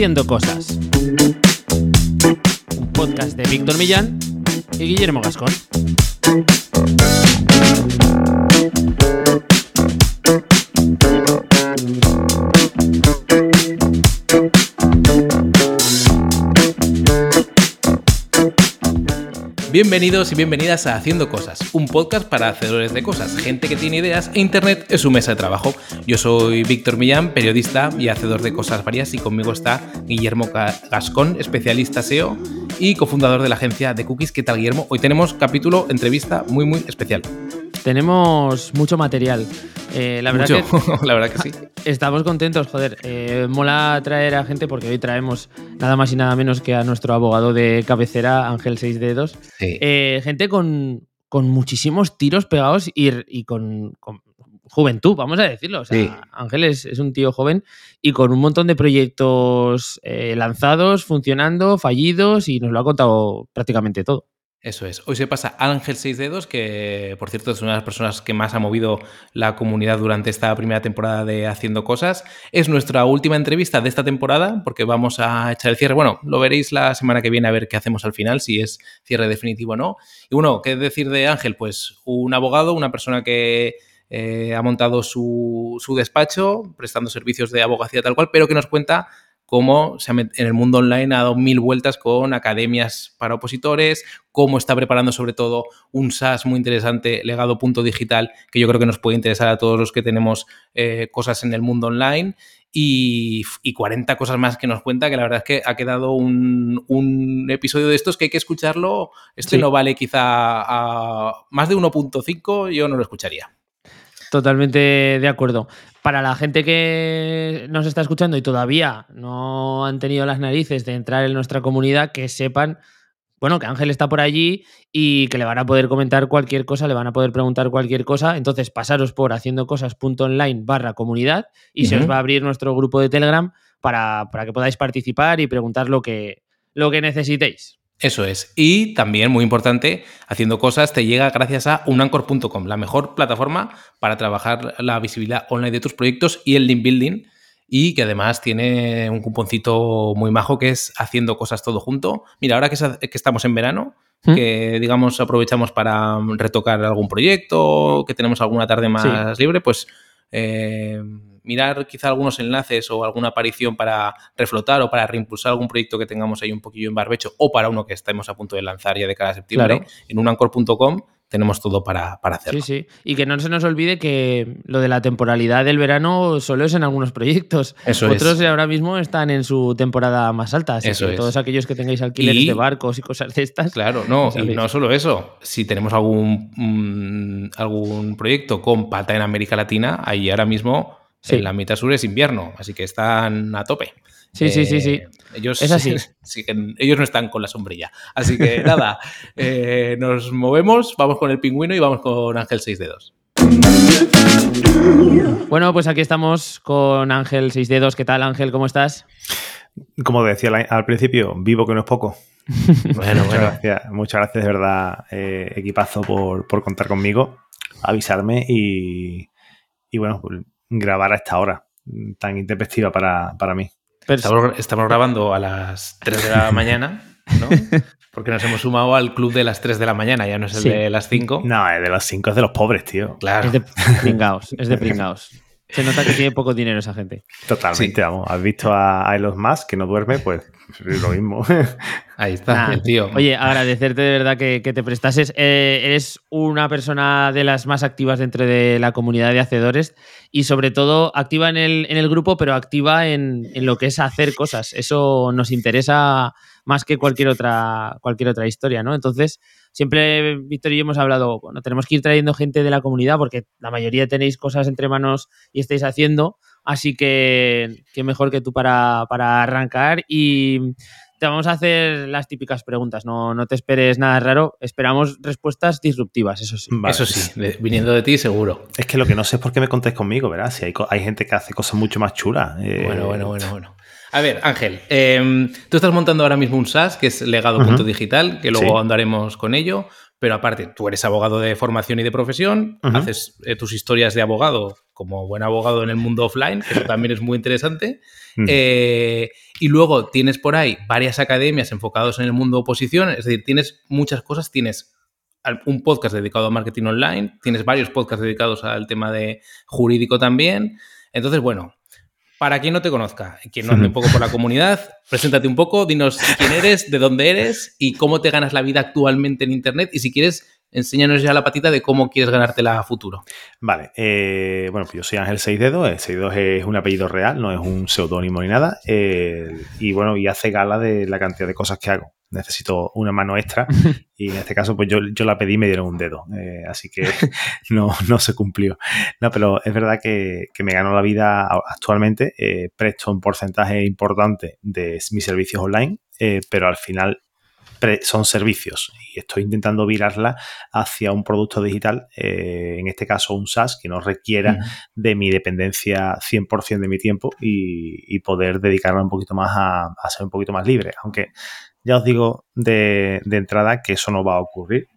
Haciendo Cosas. Un podcast de Víctor Millán y Guillermo Gascón. Bienvenidos y bienvenidas a Haciendo Cosas, un podcast para hacedores de cosas, gente que tiene ideas e Internet es su mesa de trabajo. Yo soy Víctor Millán, periodista y hacedor de cosas varias y conmigo está Guillermo Gascón, especialista SEO y cofundador de la agencia de Cookies. ¿Qué tal Guillermo? Hoy tenemos capítulo entrevista muy muy especial. Tenemos mucho material. Eh, la, verdad que, la verdad que sí. Estamos contentos, joder. Eh, mola traer a gente porque hoy traemos nada más y nada menos que a nuestro abogado de cabecera, Ángel Seis Dedos. Eh, gente con, con, muchísimos tiros pegados y, con, juventud, vamos a decirlo. O sea, Ángel es, un tío joven y con un montón de proyectos lanzados, funcionando, fallidos y nos lo ha contado prácticamente todo. Eso es. Hoy se pasa Ángel Seis Dedos, que por cierto es una de las personas que más ha movido la comunidad durante esta primera temporada de Haciendo Cosas. Es nuestra última entrevista de esta temporada, porque vamos a echar el cierre. Bueno, lo veréis la semana que viene a ver qué hacemos al final, si es cierre definitivo o no. Y bueno, ¿qué decir de Ángel? Pues un abogado, una persona que eh, ha montado su, su despacho, prestando servicios de abogacía tal cual, pero que nos cuenta cómo en el mundo online ha dado mil vueltas con academias para opositores, cómo está preparando sobre todo un SaaS muy interesante, legado punto digital, que yo creo que nos puede interesar a todos los que tenemos eh, cosas en el mundo online. Y, 40 cosas más que nos cuenta, que la verdad es que ha quedado un, episodio de estos que hay que escucharlo. Este no vale quizá a más de 1.5, yo no lo escucharía. Totalmente de acuerdo. Para la gente que nos está escuchando y todavía no han tenido las narices de entrar en nuestra comunidad, que sepan, bueno, que Ángel está por allí y que le van a poder comentar cualquier cosa, le van a poder preguntar cualquier cosa. Entonces, pasaros por haciendocosas.online barra comunidad y se os va a abrir nuestro grupo de Telegram para, para que podáis participar y preguntar lo que, lo que necesitéis. Eso es. Y también, muy importante, haciendo cosas te llega gracias a unancor.com, la mejor plataforma para trabajar la visibilidad online de tus proyectos y el link building. Y que además tiene un cuponcito muy majo que es haciendo cosas todo junto. Mira, ahora que, estamos en verano, ¿Mm? que digamos aprovechamos para retocar algún proyecto, que tenemos alguna tarde más libre, pues eh, mirar quizá algunos enlaces o alguna aparición para reflotar o para reimpulsar algún proyecto que tengamos ahí un poquillo en barbecho o para uno que estemos a punto de lanzar ya de cara a septiembre, en unancor.com tenemos todo para, hacerlo. Sí, sí. Y que no se nos olvide que lo de la temporalidad del verano solo es en algunos proyectos. Eso Otros ahora mismo están en su temporada más alta. Así que todos aquellos que tengáis alquileres de barcos y cosas de estas. Claro, no, y no solo eso. Si tenemos algún, mm, algún proyecto con pata en América Latina, ahí ahora mismo en la mitad sur es invierno, así que están a tope. Sí, sí, sí, sí. Eh, ellos, es así. ellos no están con la sombrilla. Así que nada, eh, nos movemos, vamos con el pingüino y vamos con Ángel 6 dedos. Bueno, pues aquí estamos con Ángel 6 dedos. ¿Qué tal, Ángel? ¿Cómo estás? Como decía al principio, vivo que no es poco. bueno, muchas Gracias, muchas gracias de verdad, eh, equipazo, por, contar conmigo, avisarme y, y bueno, pues grabar a esta hora tan intempestiva para, mí. Estamos, grabando a las 3 de la mañana, ¿no? Porque nos hemos sumado al club de las 3 de la mañana, ya no es el de las 5. No, es de las 5 es de los pobres, tío. Claro. Es de pringaos, es de pringaos. Se nota que tiene poco dinero esa gente. Totalmente, vamos. Has visto a, Elon Musk que no duerme, pues es lo mismo. Ahí está, el tío. Oye, agradecerte de verdad que, te prestases. Eh, eres una persona de las más activas dentro de la comunidad de hacedores y sobre todo activa en el, en el grupo, pero activa en, en, lo que es hacer cosas. Eso nos interesa más que cualquier otra, cualquier otra historia, ¿no? Entonces, siempre Víctor y yo hemos hablado, bueno, tenemos que ir trayendo gente de la comunidad porque la mayoría tenéis cosas entre manos y estáis haciendo, así que qué mejor que tú para, arrancar y te vamos a hacer las típicas preguntas, no, no te esperes nada raro, esperamos respuestas disruptivas, eso sí. Eso sí, viniendo de ti seguro. Es que lo que no sé es por qué me contéis conmigo, ¿verdad? Si hay, hay gente que hace cosas mucho más chulas. Eh, bueno, bueno, bueno, bueno. A ver, Ángel, em, tú estás montando ahora mismo un SaaS que es legado.digital, que luego andaremos con ello, pero aparte, tú eres abogado de formación y de profesión, haces eh, tus historias de abogado como buen abogado en el mundo offline, que eso también es muy interesante. Mm. Eh, y luego tienes por ahí varias academias enfocadas en el mundo oposición, es decir, tienes muchas cosas, tienes un podcast dedicado a marketing online, tienes varios podcasts dedicados al tema de jurídico también. Entonces, bueno, para quien no te conozca, quien no ande un poco por la comunidad, preséntate un poco, dinos quién eres, de dónde eres y cómo te ganas la vida actualmente en Internet. Y si quieres, enséñanos ya la patita de cómo quieres ganártela a futuro. Vale, eh, bueno, pues yo soy Ángel Seis Dedos, el Seis Dedos es un apellido real, no es un seudónimo ni nada. Eh, y bueno, y hace gala de la cantidad de cosas que hago necesito una mano extra. Y en este caso pues yo, yo la pedí y me dieron un dedo, eh, así que no, no se cumplió. No, pero es verdad que, me gano la vida actualmente, eh, presto un porcentaje importante de mis servicios online, eh, pero al final son servicios. Y estoy intentando virarla hacia un producto digital, en este caso un SaaS que no requiera de mi dependencia 100% de mi tiempo y, poder dedicarla un poquito más a, a, ser un poquito más libre. Aunque ya os digo de, entrada que eso no va a ocurrir.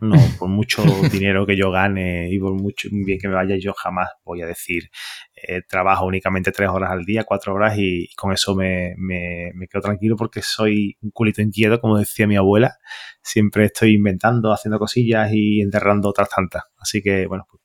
No, por mucho dinero que yo gane y por mucho bien que me vaya, yo jamás voy a decir eh, trabajo únicamente tres horas al día, cuatro horas y, con eso me, me, quedo tranquilo porque soy un culito inquieto, como decía mi abuela. Siempre estoy inventando, haciendo cosillas y enterrando otras tantas. Así que, bueno, pues,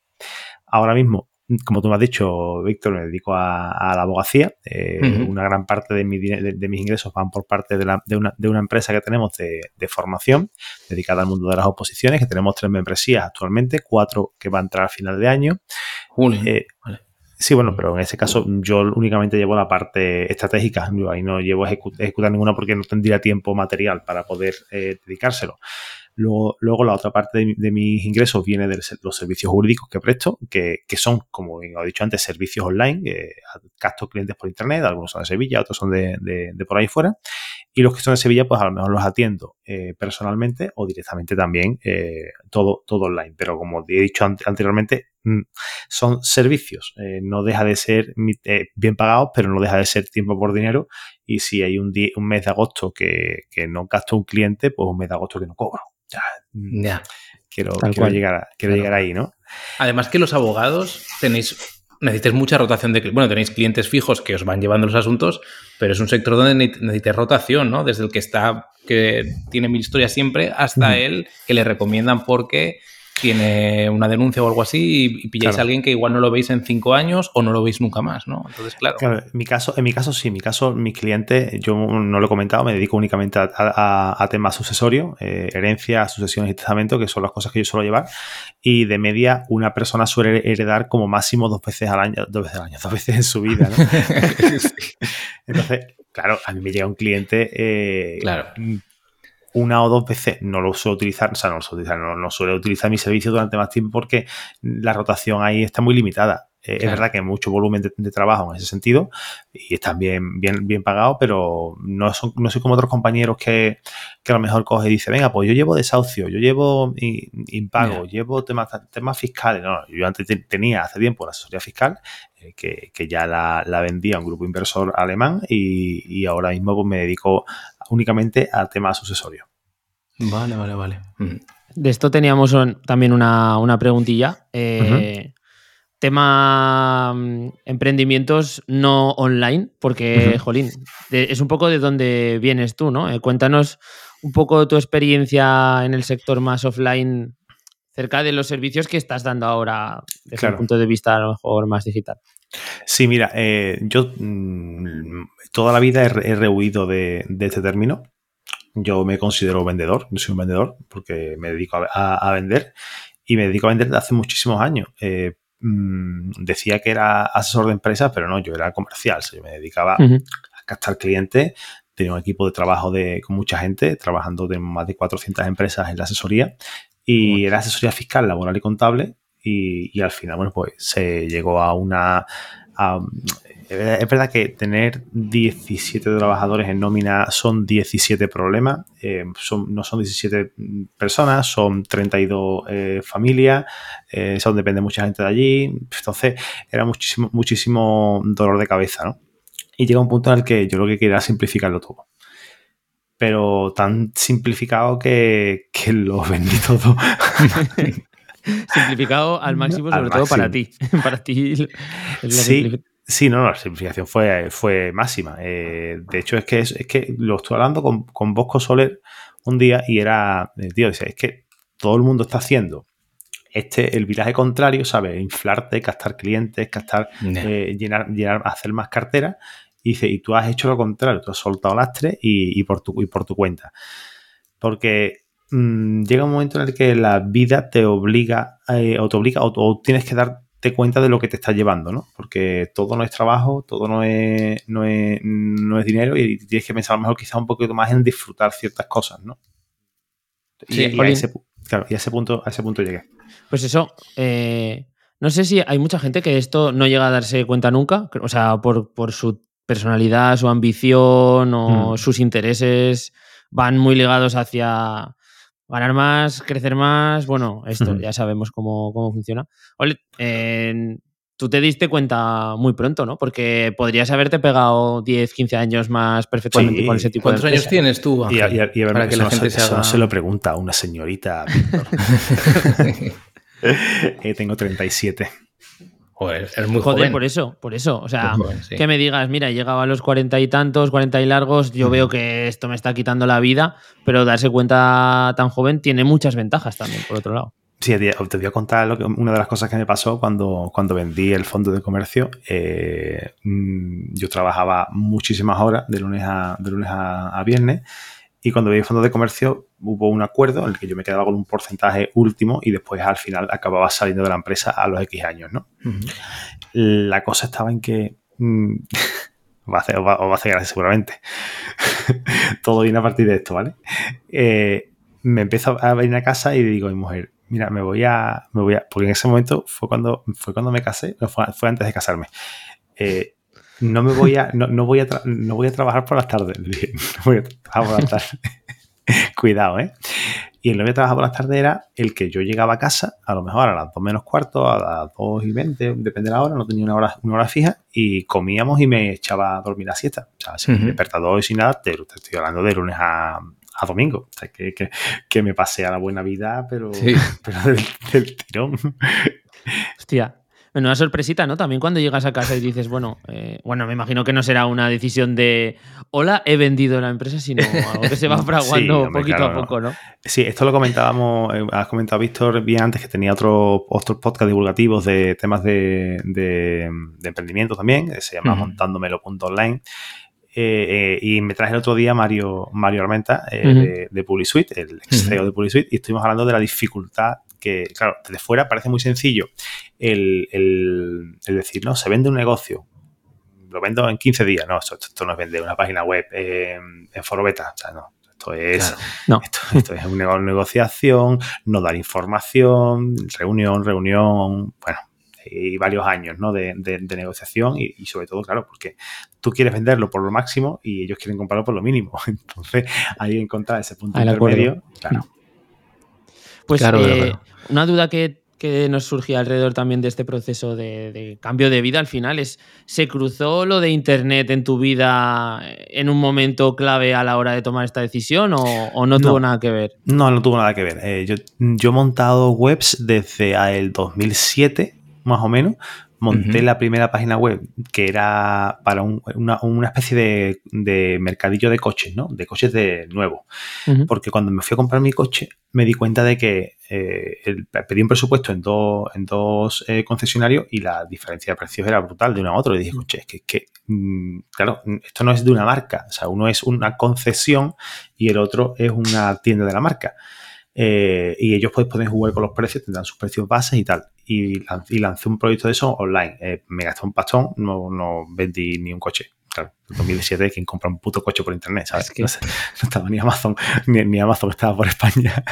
ahora mismo como tú me has dicho, Víctor, me dedico a, la abogacía. Eh, una gran parte de, mis ingresos van por parte de, una, empresa que tenemos de, formación dedicada al mundo de las oposiciones, que tenemos tres membresías actualmente, cuatro que van a entrar a final de año. Eh, sí, bueno, pero en ese caso yo únicamente llevo la parte estratégica, ahí no llevo a ejecutar ninguna porque no tendría tiempo material para poder eh, dedicárselo. Luego, la otra parte de, mis ingresos viene de los servicios jurídicos que presto, que, son, como he dicho antes, servicios online, eh, clientes por internet, algunos son de Sevilla, otros son de, por ahí fuera. Y los que son de Sevilla, pues a lo mejor los atiendo eh, personalmente o directamente también eh, todo, todo online. Pero como he dicho anteriormente, son servicios. no deja de ser bien pagados, pero no deja de ser tiempo por dinero. Y si hay un, un mes de agosto que, que no gasto un cliente, pues un mes de agosto que no cobro. Mm, ya. Quiero, llegar, quiero llegar ahí, ¿no? Además que los abogados tenéis necesitáis mucha rotación de bueno tenéis clientes fijos que os van llevando los asuntos pero es un sector donde necesitáis rotación no desde el que está que tiene mil historias siempre hasta el que le recomiendan porque tiene una denuncia o algo así y, pilláis a alguien que igual no lo veis en cinco años o no lo veis nunca más, ¿no? Entonces, claro. en, mi caso, en mi caso sí, en mi caso, mis clientes, yo no lo he comentado, me dedico únicamente a, temas sucesorios, eh, herencia, sucesiones y testamento, que son las cosas que yo suelo llevar. Y de media, una persona suele heredar como máximo dos veces al año, dos veces al año, dos veces en su vida, ¿no? Entonces, claro, a mí me llega un cliente eh, claro una o dos veces no lo suelo utilizar, o sea, no lo suelo utilizar, no, suelo utilizar mi servicio durante más tiempo porque la rotación ahí está muy limitada. Eh, es verdad que hay mucho volumen de, trabajo en ese sentido y están bien, bien, bien pagados, pero no, son, no soy como otros compañeros que, a lo mejor coge y dice, venga, pues yo llevo desahucio, yo llevo impago, llevo temas, temas fiscales. No, yo antes tenía hace tiempo la asesoría fiscal eh, que, ya la, vendía a un grupo inversor alemán y, ahora mismo pues, me dedico únicamente a temas sucesorios. Vale, vale, vale. Mm. De esto teníamos también una, preguntilla. Eh, tema mm, emprendimientos no online, porque, Jolín, es un poco de dónde vienes tú, ¿no? Eh, cuéntanos un poco tu experiencia en el sector más offline cerca de los servicios que estás dando ahora desde el punto de vista a lo mejor más digital. Sí, mira, eh, yo mm, toda la vida he, rehuido de, este término. Yo me considero vendedor, yo soy un vendedor porque me dedico a, vender y me dedico a vender desde hace muchísimos años. Eh, mm, decía que era asesor de empresas, pero no, yo era comercial, yo me dedicaba a captar clientes, tenía un equipo de trabajo de, con mucha gente, trabajando de más de 400 empresas en la asesoría. Y era asesoría fiscal, laboral y contable y, al final, bueno, pues se llegó a una... es verdad que tener 17 trabajadores en nómina son 17 problemas, eh, son, no son 17 personas, son 32 eh, familias, eh, eso depende mucha gente de allí, entonces era muchísimo, muchísimo dolor de cabeza, ¿no? Y llega un punto en el que yo lo que quería era simplificarlo todo. pero tan simplificado que, lo vendí todo. simplificado al máximo, sobre todo para ti. para ti. Sí, sí, no, la simplificación fue, fue máxima. Eh, de hecho, es que, es, que lo estuve hablando con, con Bosco Soler un día y era, eh, tío, es que todo el mundo está haciendo este, el viraje contrario, ¿sabes? Inflarte, captar clientes, captar, eh, llenar, llenar, hacer más carteras. Y dice, y tú has hecho lo contrario, tú has soltado lastre y, por, tu, y por tu cuenta. Porque mm, llega un momento en el que la vida te obliga, eh, o te obliga, o, tienes que darte cuenta de lo que te está llevando, ¿no? Porque todo no es trabajo, todo no es, no es, no es dinero y tienes que pensar a lo mejor quizás un poquito más en disfrutar ciertas cosas, ¿no? y, a ese, y a ese punto, a ese punto llegué. Pues eso, eh, no sé si hay mucha gente que esto no llega a darse cuenta nunca, o sea, por, su personalidad, su ambición o mm. sus intereses van muy ligados hacia ganar más, crecer más, bueno, esto ya sabemos cómo, funciona. Ole, tú te diste cuenta muy pronto, ¿no? Porque podrías haberte pegado 10, 15 años más perfectamente con ese tipo ¿Cuántos de años tienes tú? para que la gente se no se lo pregunta a una señorita. Eh, tengo 37. Joder, es muy Joder, por eso, por eso. O sea, que me digas, mira, he llegado a los cuarenta y tantos, cuarenta y largos, yo veo que esto me está quitando la vida, pero darse cuenta tan joven tiene muchas ventajas también, por otro lado. Sí, te voy a contar lo que, una de las cosas que me pasó cuando, cuando vendí el fondo de comercio. Eh, mm, yo trabajaba muchísimas horas, de lunes a, de lunes a viernes, y cuando vi el fondo de comercio hubo un acuerdo en el que yo me quedaba con un porcentaje último y después al final acababa saliendo de la empresa a los X años, ¿no? La cosa estaba en que... Mm, va a hacer, va, a hacer gracia seguramente. Todo viene a partir de esto, ¿vale? Eh, me empiezo a venir a casa y digo a mi mujer, mira, me voy a, me voy a, porque en ese momento fue cuando, fue cuando me casé, fue, fue antes de casarme. Eh, no me voy a, no, voy a, no voy a trabajar por las tardes. no voy a trabajar por las tardes. Cuidado, ¿eh? Y el no voy a trabajar por las tardes era el que yo llegaba a casa, a lo mejor a las 2 menos cuarto, a las 2 y 20, depende de la hora, no tenía una hora, una hora fija, y comíamos y me echaba a dormir la siesta. O sea, sin despertador y sin nada, te, estoy hablando de lunes a, a domingo. O sea, que, que, que, me pasé a la buena vida, pero, pero del, del, tirón. Hostia, una sorpresita, ¿no? También cuando llegas a casa y dices, bueno, eh, bueno, me imagino que no será una decisión de hola, he vendido la empresa, sino algo que se va fraguando poquito a poco, ¿no? Sí, esto lo comentábamos, eh, has comentado Víctor bien antes que tenía otros otros podcast divulgativos de temas de, de, emprendimiento también, se llama montándomelo.online. Eh, y me traje el otro día Mario, Mario Armenta de, de PubliSuite, el ex CEO de PubliSuite, y estuvimos hablando de la dificultad que, claro, desde fuera parece muy sencillo el, decir, no, se vende un negocio, lo vendo en 15 días, no, esto, no es vender una página web en foro beta, o sea, no, esto es, Esto, es una negociación, no dar información, reunión, reunión, bueno, y varios años ¿no? de, negociación y, sobre todo, claro, porque tú quieres venderlo por lo máximo y ellos quieren comprarlo por lo mínimo. Entonces, ahí encontrar ese punto intermedio, claro. Pues eh, una duda que, nos surgía alrededor también de este proceso de, cambio de vida al final es, ¿se cruzó lo de Internet en tu vida en un momento clave a la hora de tomar esta decisión o, no, tuvo nada que ver? No, no tuvo nada que ver. Eh, yo, yo, he montado webs desde el 2007, más o menos, monté la primera página web que era para una, especie de, mercadillo de coches, ¿no? De coches de nuevo. Porque cuando me fui a comprar mi coche, me di cuenta de que eh, pedí un presupuesto en dos, en dos eh, concesionarios y la diferencia de precios era brutal de uno a otro. Y dije, coche, es que, que mm, claro, esto no es de una marca. O sea, uno es una concesión y el otro es una tienda de la marca. Eh, y ellos pues, pueden jugar con los precios, tendrán sus precios bases y tal. Y, lancé un proyecto de eso online. Eh, me gasté un pastón, no, no vendí ni un coche. Claro, en 2017, ¿quién compra un puto coche por internet? ¿sabes? que no, estaba ni Amazon, ni, Amazon estaba por España.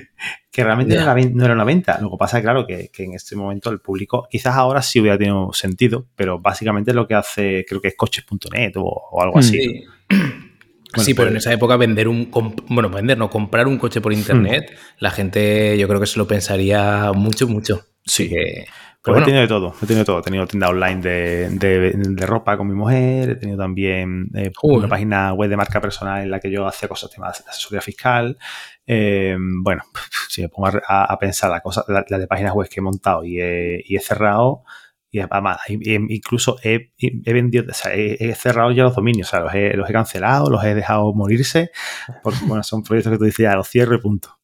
que realmente no, era, una venta. Lo que pasa claro, que, que, en este momento el público, quizás ahora sí hubiera tenido sentido, pero básicamente lo que hace, creo que es coches.net o, o, algo así. sí, pero en pues esa época vender un. Bueno, vender, no, comprar un coche por internet, hmm. la gente yo creo que se lo pensaría mucho, mucho. Sí. Pues he tenido de todo, he tenido de todo. He tenido tienda online de, ropa con mi mujer, he tenido también eh, una página web de marca personal en la que yo hacía cosas de asesoría fiscal. Eh, bueno, si me pongo a, pensar la cosa, la, de páginas web que he montado y he, cerrado, y además, incluso he, vendido, o sea, he, cerrado ya los dominios, o sea, los he, los he cancelado, los he dejado morirse, porque bueno, son proyectos que tú dices, ya los cierro y punto.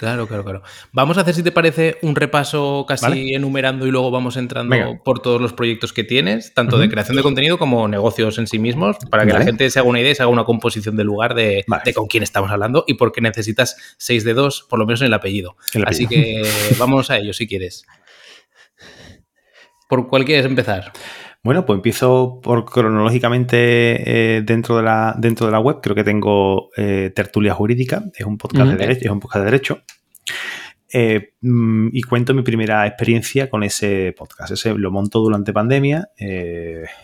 Claro, claro, claro. Vamos a hacer, si te parece, un repaso casi enumerando y luego vamos entrando por todos los proyectos que tienes, tanto de creación de contenido como negocios en sí mismos, para que la gente se haga una idea y se haga una composición del lugar de, con quién estamos hablando y por qué necesitas 6 de 2, por lo menos en el apellido. Así que vamos a ello si quieres. ¿Por cuál quieres empezar? Bueno, pues empiezo por cronológicamente eh, dentro, de la, dentro de la web. Creo que tengo eh, Tertulia Jurídica, es un podcast de derecho, es un podcast de derecho. Eh, mm, y cuento mi primera experiencia con ese podcast. Ese lo monto durante pandemia,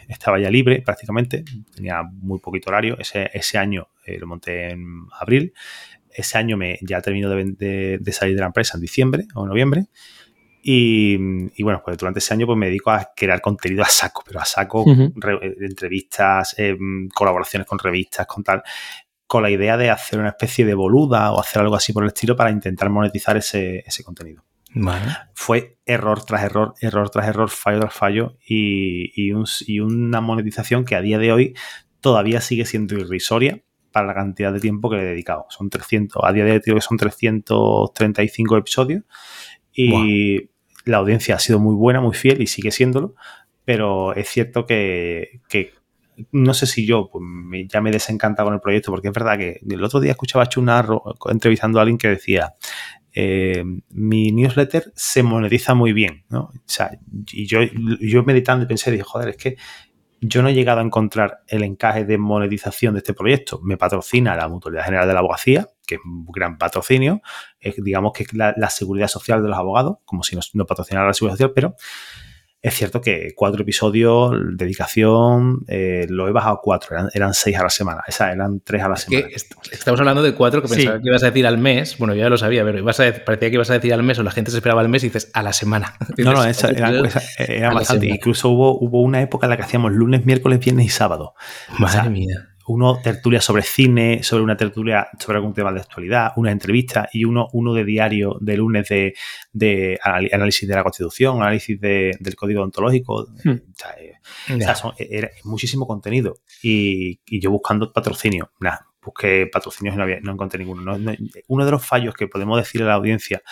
estaba ya libre prácticamente, tenía muy poquito horario. Ese, ese año lo monté en abril. Ese año me ya termino de, de, salir de la empresa en diciembre o noviembre. Y, bueno, pues durante ese año pues me dedico a crear contenido a saco, pero a saco, eh, entrevistas, em, colaboraciones con revistas, con tal, con la idea de hacer una especie de boluda o hacer algo así por el estilo para intentar monetizar ese, contenido. Fue error tras error, error tras error, fallo tras fallo y, y, una monetización que a día de hoy todavía sigue siendo irrisoria para la cantidad de tiempo que le he dedicado. Son 300, a día de hoy que son 335 episodios y la audiencia ha sido muy buena, muy fiel y sigue siéndolo, pero es cierto que, no sé si yo pues, ya me desencanta con el proyecto, porque es verdad que el otro día escuchaba a Chunarro entrevistando a alguien que decía, eh, mi newsletter se monetiza muy bien, ¿no? O sea, y yo, yo meditando y pensé, dije, joder, es que yo no he llegado a encontrar el encaje de monetización de este proyecto. Me patrocina la Mutualidad General de la Abogacía, que es un gran patrocinio. digamos que es la, seguridad social de los abogados, como si no, no patrocinara la seguridad social, pero es cierto que cuatro episodios, dedicación, eh, lo he bajado a cuatro, eran, seis a la semana, esa eran tres a la semana. estamos hablando de cuatro que pensaba que ibas a decir al mes, bueno, yo ya lo sabía, pero parecía que ibas a decir al mes o la gente se esperaba al mes y dices a la semana. no, no, esa, era, bastante. Incluso hubo, hubo una época en la que hacíamos lunes, miércoles, viernes y sábado. Madre mía uno tertulia sobre cine, sobre una tertulia sobre algún tema de actualidad, una entrevista y uno, uno de diario de lunes de, análisis de la Constitución, análisis del código ontológico. Hmm. O sea, eh, era muchísimo contenido. Y, yo buscando patrocinio, nada, busqué patrocinios y no, había, no encontré ninguno. uno de los fallos que podemos decir a la audiencia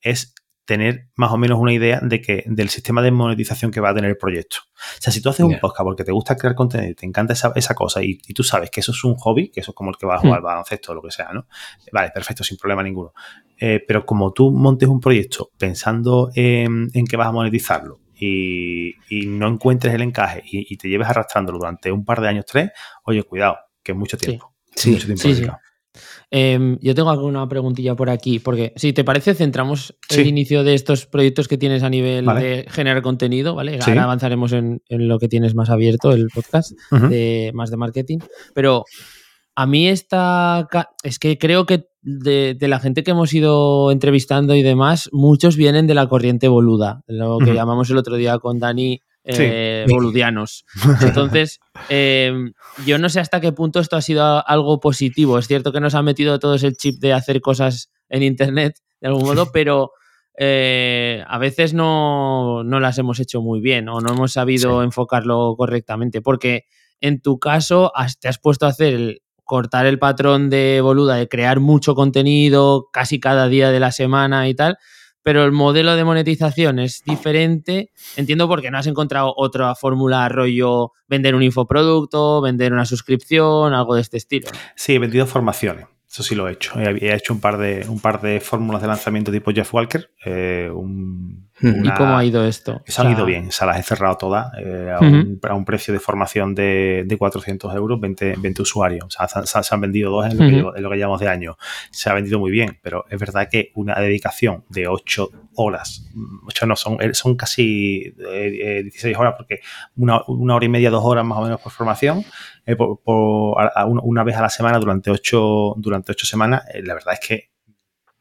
es tener más o menos una idea de que, del sistema de monetización que va a tener el proyecto. O sea, si tú haces un podcast porque te gusta crear contenido, te encanta esa, esa cosa y, tú sabes que eso es un hobby, que eso es como el que va a jugar hmm. baloncesto o lo que sea, ¿no? Vale, perfecto, sin problema ninguno. Eh, pero como tú montes un proyecto pensando en, que vas a monetizarlo y, no encuentres el encaje y, te lleves arrastrándolo durante un par de años, tres, oye, cuidado, que es mucho tiempo. Sí, mucho tiempo Em, yo tengo alguna preguntilla por aquí, porque si te parece, centramos el inicio de estos proyectos que tienes a nivel de generar contenido, ¿vale? Ahora avanzaremos en, lo que tienes más abierto, el podcast, de, más de marketing. Pero a mí esta. Es que creo que de, la gente que hemos ido entrevistando y demás, muchos vienen de la corriente boluda, lo que llamamos el otro día con Dani eh, boludianos. Entonces, em, yo no sé hasta qué punto esto ha sido algo positivo. Es cierto que nos ha metido todo ese chip de hacer cosas en Internet, de algún modo, pero eh, a veces no, las hemos hecho muy bien o no hemos sabido enfocarlo correctamente. Porque en tu caso te has puesto a hacer el, cortar el patrón de boluda, de crear mucho contenido casi cada día de la semana y tal, pero el modelo de monetización es diferente. Entiendo porque no has encontrado otra fórmula rollo vender un infoproducto, vender una suscripción, algo de este estilo. Sí, he vendido formaciones. Eso sí lo he hecho. He hecho un par de, un par de fórmulas de lanzamiento tipo Jeff Walker. Eh, ¿Y cómo ha ido esto? Se han ido bien. Se las he cerrado todas eh, a, un, precio de formación de, de 400 euros, 20, 20 usuarios. O sea, se, han vendido dos en lo, que, lo, que, llamamos de año. Se ha vendido muy bien, pero es verdad que una dedicación de 8 horas, 8 no, son, son casi 16 eh, horas porque una, una hora y media, dos horas más o menos por formación eh, una vez a la semana durante ocho, durante ocho semanas, eh, la verdad es que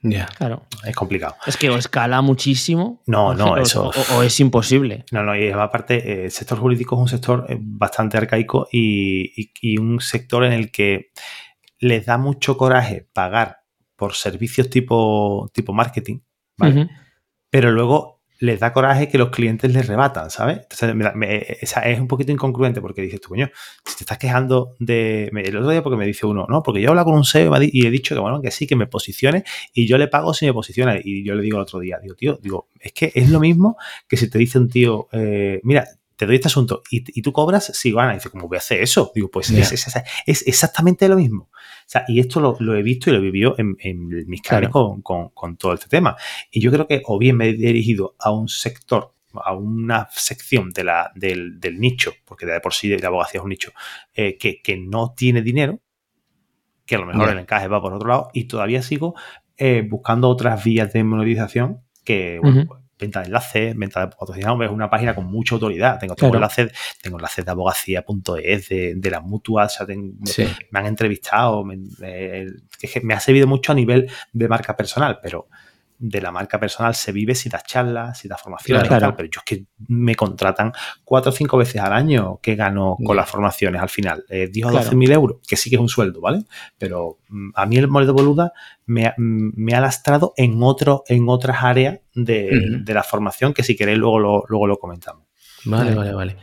Ya. Claro. Es complicado. Es que o escala muchísimo. No, no, eso. O, es imposible. No, no, y aparte, eh, el sector jurídico es un sector eh, bastante arcaico y, un sector en el que les da mucho coraje pagar por servicios tipo, tipo marketing, ¿vale? Pero luego les da coraje que los clientes les rebatan, ¿sabes? Entonces, es un poquito incongruente porque dices tú, coño, si te estás quejando de. El otro día porque me dice uno, no, porque yo hablo con un SEO y he dicho que, bueno, que sí, que me posicione y yo le pago si me posiciona. Y yo le digo el otro día, digo, tío, digo, es que es lo mismo que si te dice un tío, eh, mira, te doy este asunto y, tú cobras si gana. Y dice, ¿cómo voy a hacer eso? Digo, pues es, exactamente lo mismo. Sea, y esto lo, he visto y lo he vivido en, mis carnes con, todo este tema. Y yo creo que o bien me he dirigido a un sector, a una sección de la, del, nicho, porque de por sí la abogacía es un nicho, eh, que, no tiene dinero, que a lo mejor el encaje va por otro lado, y todavía sigo eh, buscando otras vías de monetización que, bueno, pues, venta de enlaces, venta de patrocinado, es una página con mucha autoridad. Tengo, tengo enlaces, tengo enlaces de abogacía.es, de, de las mutuas, me, han entrevistado, me, me, ha servido mucho a nivel de marca personal, pero de la marca personal se vive si das charlas, si das formaciones y tal, pero yo es que me contratan cuatro o cinco veces al año que gano con las formaciones al final. Eh, 10 o 12 mil euros, que sí que es un sueldo, ¿vale? Pero mm, a mí el modelo de boluda me, mm, me, ha lastrado en, otro, en otras áreas de, la formación que si queréis luego lo, luego lo comentamos. Vale, vale, vale.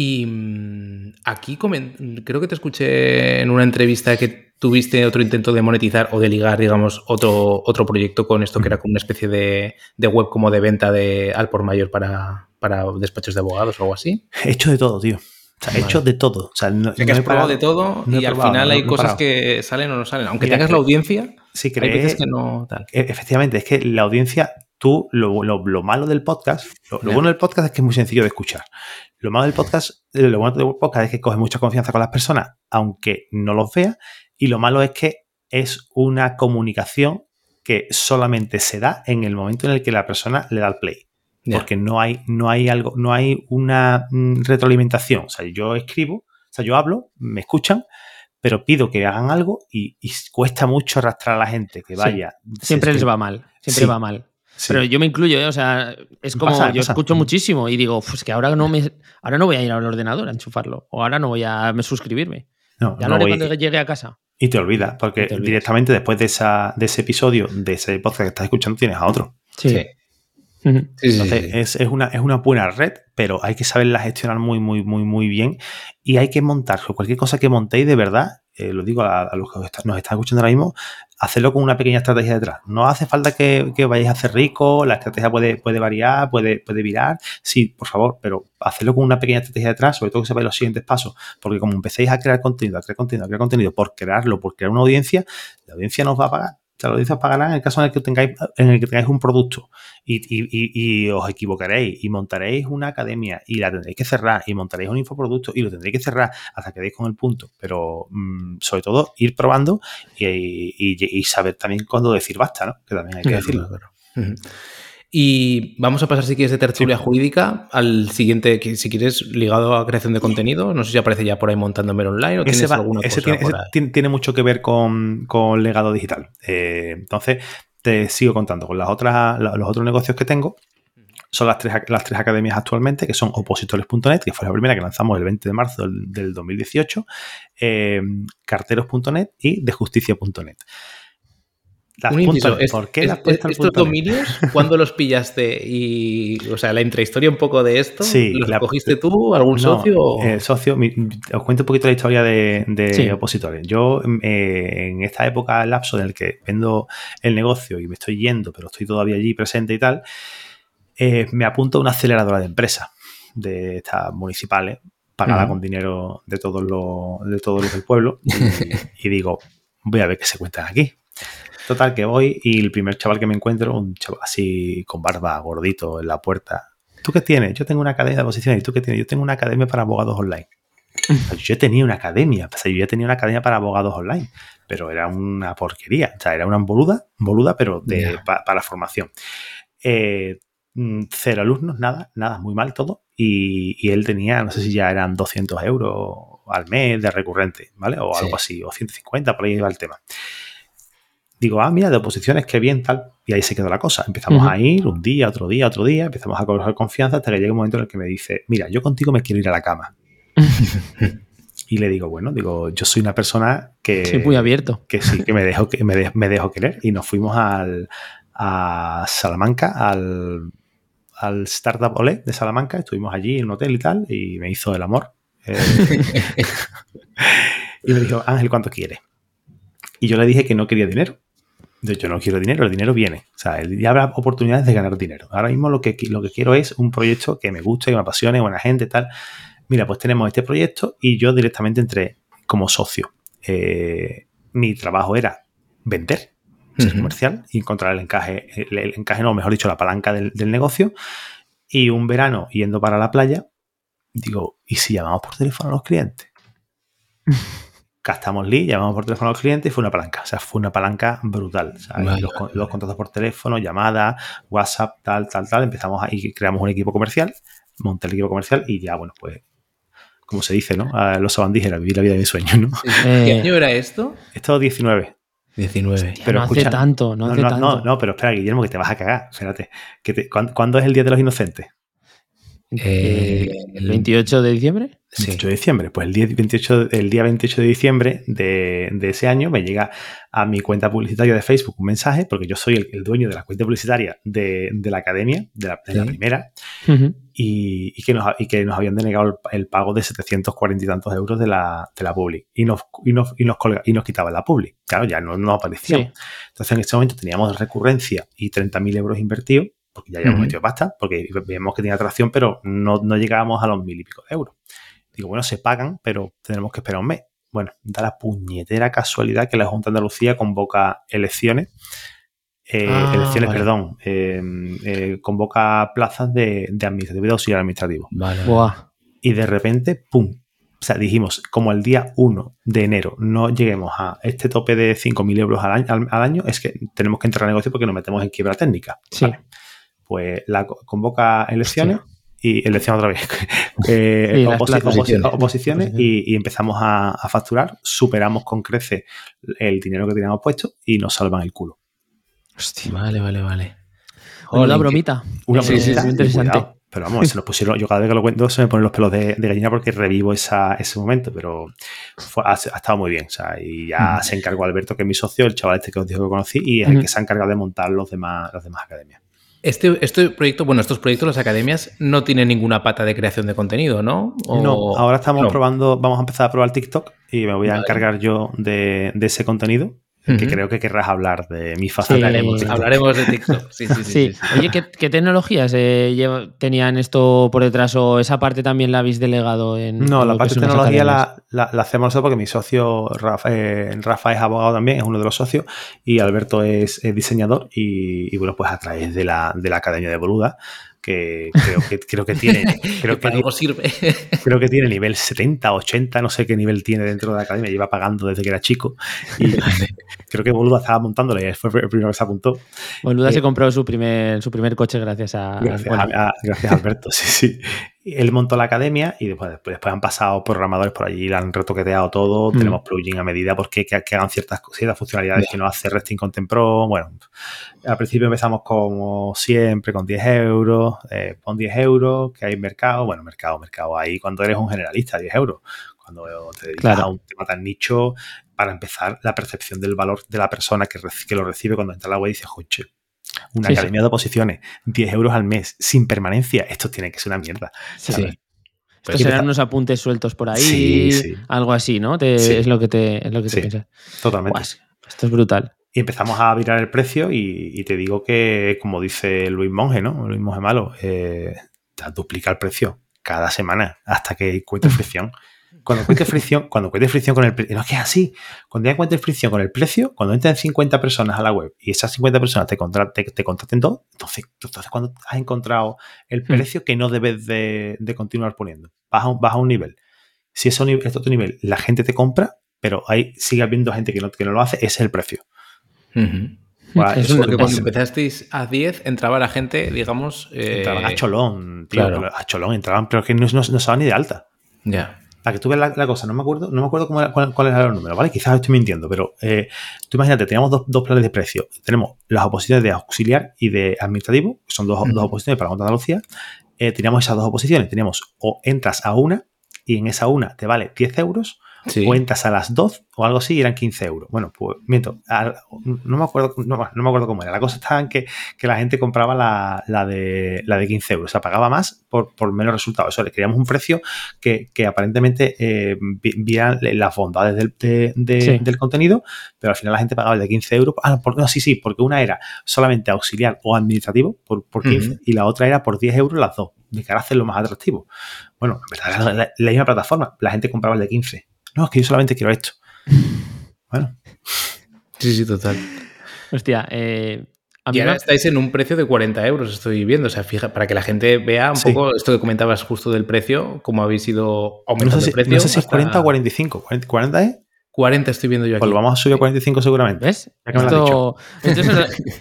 Y mm, aquí creo que te escuché en una entrevista que tuviste otro intento de monetizar o de ligar, digamos, otro, otro proyecto con esto que era como una especie de, web como de venta de al por mayor para, para despachos de abogados o algo así. He hecho de todo, tío. O sea, he hecho de todo. O sea, no, que has probado de todo y al final hay cosas que salen o no salen. Aunque tengas la audiencia, sí, crees, que no tal. E, efectivamente, es que la audiencia, tú, lo, lo, malo del podcast, lo, bueno del podcast es que es muy sencillo de escuchar. Lo malo del podcast, lo bueno del podcast es que coge mucha confianza con las personas, aunque no los vea, y lo malo es que es una comunicación que solamente se da en el momento en el que la persona le da el play. Porque no hay, no hay algo, no hay una mm, retroalimentación. O sea, yo escribo, o sea, yo hablo, me escuchan, pero pido que hagan algo y, cuesta mucho arrastrar a la gente que vaya. Siempre les va mal, siempre va mal. Pero yo me incluyo, ¿eh? o sea, es como yo escucho muchísimo y digo, pues que ahora no me, ahora no voy a ir al ordenador a enchufarlo, o ahora no voy a suscribirme. No, ya lo haré cuando llegue a casa. Y te olvidas, porque directamente después de, esa, de ese episodio, de ese podcast que estás escuchando, tienes a otro. Sí. Entonces, es, es, una, es una buena red, pero hay que saberla gestionar muy, muy, muy, muy bien. Y hay que montar, cualquier cosa que montéis de verdad, eh, lo digo a, los que nos están escuchando ahora mismo, hacerlo con una pequeña estrategia detrás. No hace falta que, que vayáis a hacer rico, la estrategia puede, puede variar, puede, puede virar, sí, por favor, pero hacerlo con una pequeña estrategia detrás, sobre todo que sepáis los siguientes pasos, porque como empecéis a crear contenido, a crear contenido, a crear contenido, por crearlo, por crear una audiencia, la audiencia nos va a pagar te lo dices pagarán en el caso en el que tengáis, en el que tengáis un producto y, os equivocaréis y montaréis una academia y la tendréis que cerrar y montaréis un infoproducto y lo tendréis que cerrar hasta que deis con el punto. Pero mm, sobre todo ir probando y, saber también cuándo decir basta, ¿no? Que también hay que decirlo. Y vamos a pasar, si quieres, de tertulia jurídica al siguiente, si quieres, ligado a creación de contenido. No sé si aparece ya por ahí montándome online o ese tienes alguna ese tiene, mucho que ver con, legado digital. Eh, entonces, te sigo contando. Con las otras, los otros negocios que tengo, son las tres, las tres academias actualmente, que son opositores.net, que fue la primera que lanzamos el 20 de marzo del, 2018, eh, carteros.net y dejusticia.net. ¿Por qué las ¿Estos dominios, cuándo los pillaste? Y, o sea, la intrahistoria un poco de esto, ¿los cogiste tú, algún socio? El socio, os cuento un poquito la historia de, opositores. Yo, eh, en esta época, el lapso en el que vendo el negocio y me estoy yendo, pero estoy todavía allí presente y tal, eh, me apunto a una aceleradora de empresas de estas municipales, pagada con dinero de todos los, de todos los del pueblo, y digo, voy a ver qué se cuentan aquí. Total, que voy y el primer chaval que me encuentro, un chaval así con barba, gordito, en la puerta. ¿Tú qué tienes? Yo tengo una academia de posiciones. ¿Y tú qué tienes? Yo tengo una academia para abogados online. yo tenía una academia, o sea, yo ya tenía una academia para abogados online, pero era una porquería. O sea, era una boluda, boluda, pero de, para formación. Eh, mm, cero alumnos, nada, nada, muy mal todo. Y, y, él tenía, no sé si ya eran 200 euros al mes de recurrente, ¿vale? O algo así, o 150, por ahí iba el tema digo, ah, mira, de oposiciones, qué bien, tal. Y ahí se quedó la cosa. Empezamos a ir un día, otro día, otro día, empezamos a coger confianza hasta que llega un momento en el que me dice, mira, yo contigo me quiero ir a la cama. y le digo, bueno, digo, yo soy una persona que... Soy muy abierto. Que sí, que me dejo, que me, me dejo querer. Y nos fuimos al, a Salamanca, al, al Startup Olé de Salamanca. Estuvimos allí en un hotel y tal, y me hizo el amor. Eh, y me dijo, Ángel, ¿cuánto quieres? Y yo le dije que no quería dinero. Yo no quiero dinero, el dinero viene. O sea, ya habrá oportunidades de ganar dinero. Ahora mismo lo que, lo que quiero es un proyecto que me guste, que me apasione, buena gente, tal. Mira, pues tenemos este proyecto y yo directamente entré como socio. Eh, mi trabajo era vender, ser comercial y encontrar el encaje, el, encaje, no, mejor dicho, la palanca del, del negocio. Y un verano yendo para la playa, digo, ¿y si llamamos por teléfono a los clientes? Gastamos lead, llamamos por teléfono al cliente y fue una palanca. O sea, fue una palanca brutal. los, contactos por teléfono, llamadas, WhatsApp, tal, tal, tal. Empezamos ahí, creamos un equipo comercial, monté el equipo comercial y ya, bueno, pues, como se dice, ¿no? A los sabandígeros, vivir la vida de mi sueño, ¿no? ¿Qué eh, año era esto? Esto 19. 19. pero no hace tanto, no, hace tanto. No, no, pero espera, Guillermo, que te vas a cagar. Espérate. Que ¿cuándo, es el Día de los Inocentes? Eh, ¿El 28 de diciembre? 28 de diciembre. Pues el día 28, el día 28 de diciembre de, ese año me llega a mi cuenta publicitaria de Facebook un mensaje, porque yo soy el, dueño de la cuenta publicitaria de, la academia, de la, primera, y, que nos, que nos habían denegado el, pago de 740 y tantos euros de la, de la Public. Y nos, y nos, y nos, y nos quitaban la Public. Claro, ya no, no apareció. Entonces en ese momento teníamos recurrencia y 30.000 euros invertidos porque ya habíamos metido pasta, porque veíamos que tenía atracción, pero no, no llegábamos a los mil y pico de euros. Digo, bueno, se pagan, pero tenemos que esperar un mes. Bueno, da la puñetera casualidad que la Junta de Andalucía convoca elecciones. Eh, ah, elecciones, perdón, eh, eh, convoca plazas de, de administrativo de auxiliar administrativo. Vale. Y de repente, ¡pum! O sea, dijimos, como el día 1 de enero no lleguemos a este tope de 5.000 euros al año, al, año, es que tenemos que entrar al negocio porque nos metemos en quiebra técnica. Sí. Pues la convoca elecciones y elección otra vez. Eh, oposiciones, y, empezamos a, facturar, superamos con crece el dinero que teníamos puesto y nos salvan el culo. Hostia, vale, vale, vale. una bromita. Una bromita. interesante. pero vamos, se nos pusieron, yo cada vez que lo cuento se me ponen los pelos de, gallina porque revivo esa, ese momento, pero ha, estado muy bien. O sea, y ya se encargó Alberto, que es mi socio, el chaval este que os dijo que conocí, y es el que se ha encargado de montar los demás, las demás academias. Este, este proyecto, bueno, estos proyectos, las academias, no tienen ninguna pata de creación de contenido, ¿no? No, ahora estamos probando, vamos a empezar a probar TikTok y me voy a encargar yo de, de ese contenido que creo que querrás hablar de mi faceta. hablaremos, de TikTok. Sí, sí, sí. Oye, ¿qué, tecnologías eh, tenían esto por detrás o esa parte también la habéis delegado en... No, la parte de tecnología la, la, hacemos nosotros porque mi socio Rafa, eh, Rafa, es abogado también, es uno de los socios, y Alberto es, diseñador y, bueno, pues a través de la, de la Academia de Boluda que creo que, creo que tiene. Creo que, algo sirve. creo que tiene nivel 70, 80, no sé qué nivel tiene dentro de la academia, lleva pagando desde que era chico. Y creo que Boluda estaba montándole, fue el primero que se apuntó. Boluda se eh, compró su primer, su primer coche gracias a. Gracias, a, gracias a Alberto, sí, sí él montó la academia y después, después, han pasado programadores por allí, le han retoqueteado todo, mm. tenemos plugin a medida porque que, hagan ciertas, ciertas funcionalidades que no hace Resting Content Pro. Bueno, al principio empezamos como siempre con 10 euros, eh, pon 10 euros, que hay mercado, bueno, mercado, mercado, ahí cuando eres un generalista, 10 euros. Cuando te dedicas a un tema tan nicho, para empezar, la percepción del valor de la persona que, que lo recibe cuando entra a la web y dice, joche, una academia de oposiciones, 10 euros al mes, sin permanencia. Esto tiene que ser una mierda. Sí. Esto serán unos apuntes sueltos por ahí, algo así, ¿no? es lo que te, es lo que te piensas. Totalmente. esto es brutal. Y empezamos a virar el precio y, te digo que, como dice Luis Monge, ¿no? Luis Monge Malo, eh, duplica el precio cada semana hasta que encuentres fricción. Cuando encuentres fricción, cuando encuentres fricción con el precio, no es que es así. Cuando ya encuentres fricción con el precio, cuando entren 50 personas a la web y esas 50 personas te, te, contraten dos, entonces, entonces cuando has encontrado el hmm. precio que no debes de, continuar poniendo, vas a, un, a un nivel. Si ese es otro nivel, la gente te compra, pero ahí sigue habiendo gente que no, que no lo hace, ese es el precio. es que cuando empezasteis a 10, entraba la gente, digamos. Entraban a cholón, tío. A cholón entraban, pero que no, no, no estaban ni de alta. Ya. Para que tú veas la, cosa, no me acuerdo, no me acuerdo cómo era, cuál, era el número, ¿vale? Quizás estoy mintiendo, pero eh, tú imagínate, teníamos dos, planes de precio. Tenemos las oposiciones de auxiliar y de administrativo, que son dos, oposiciones para la Andalucía. Eh, teníamos esas dos oposiciones. Teníamos o entras a una y en esa una te vale 10 euros cuentas a las 2 o algo así y eran 15 euros. Bueno, pues miento, no me acuerdo, no, me acuerdo cómo era. La cosa estaba en que, la gente compraba la, de, la de 15 euros, o sea, pagaba más por, menos resultados. Eso le queríamos un precio que, aparentemente eh, vieran las bondades del, contenido, pero al final la gente pagaba el de 15 euros. Ah, no, sí, sí, porque una era solamente auxiliar o administrativo por, por 15 y la otra era por 10 euros las dos, de cara a hacerlo más atractivo. Bueno, en verdad, la, la misma plataforma, la gente compraba el de 15 no, es que yo solamente quiero esto. Bueno. Sí, sí, total. Hostia, eh, y ahora estáis en un precio de 40 euros, estoy viendo. O sea, fija, para que la gente vea un poco esto que comentabas justo del precio, cómo habéis ido aumentando el precio. No sé si es 40 o 45. ¿40 es? 40 estoy viendo yo aquí. Pues lo vamos a subir a 45 seguramente. ¿Ves?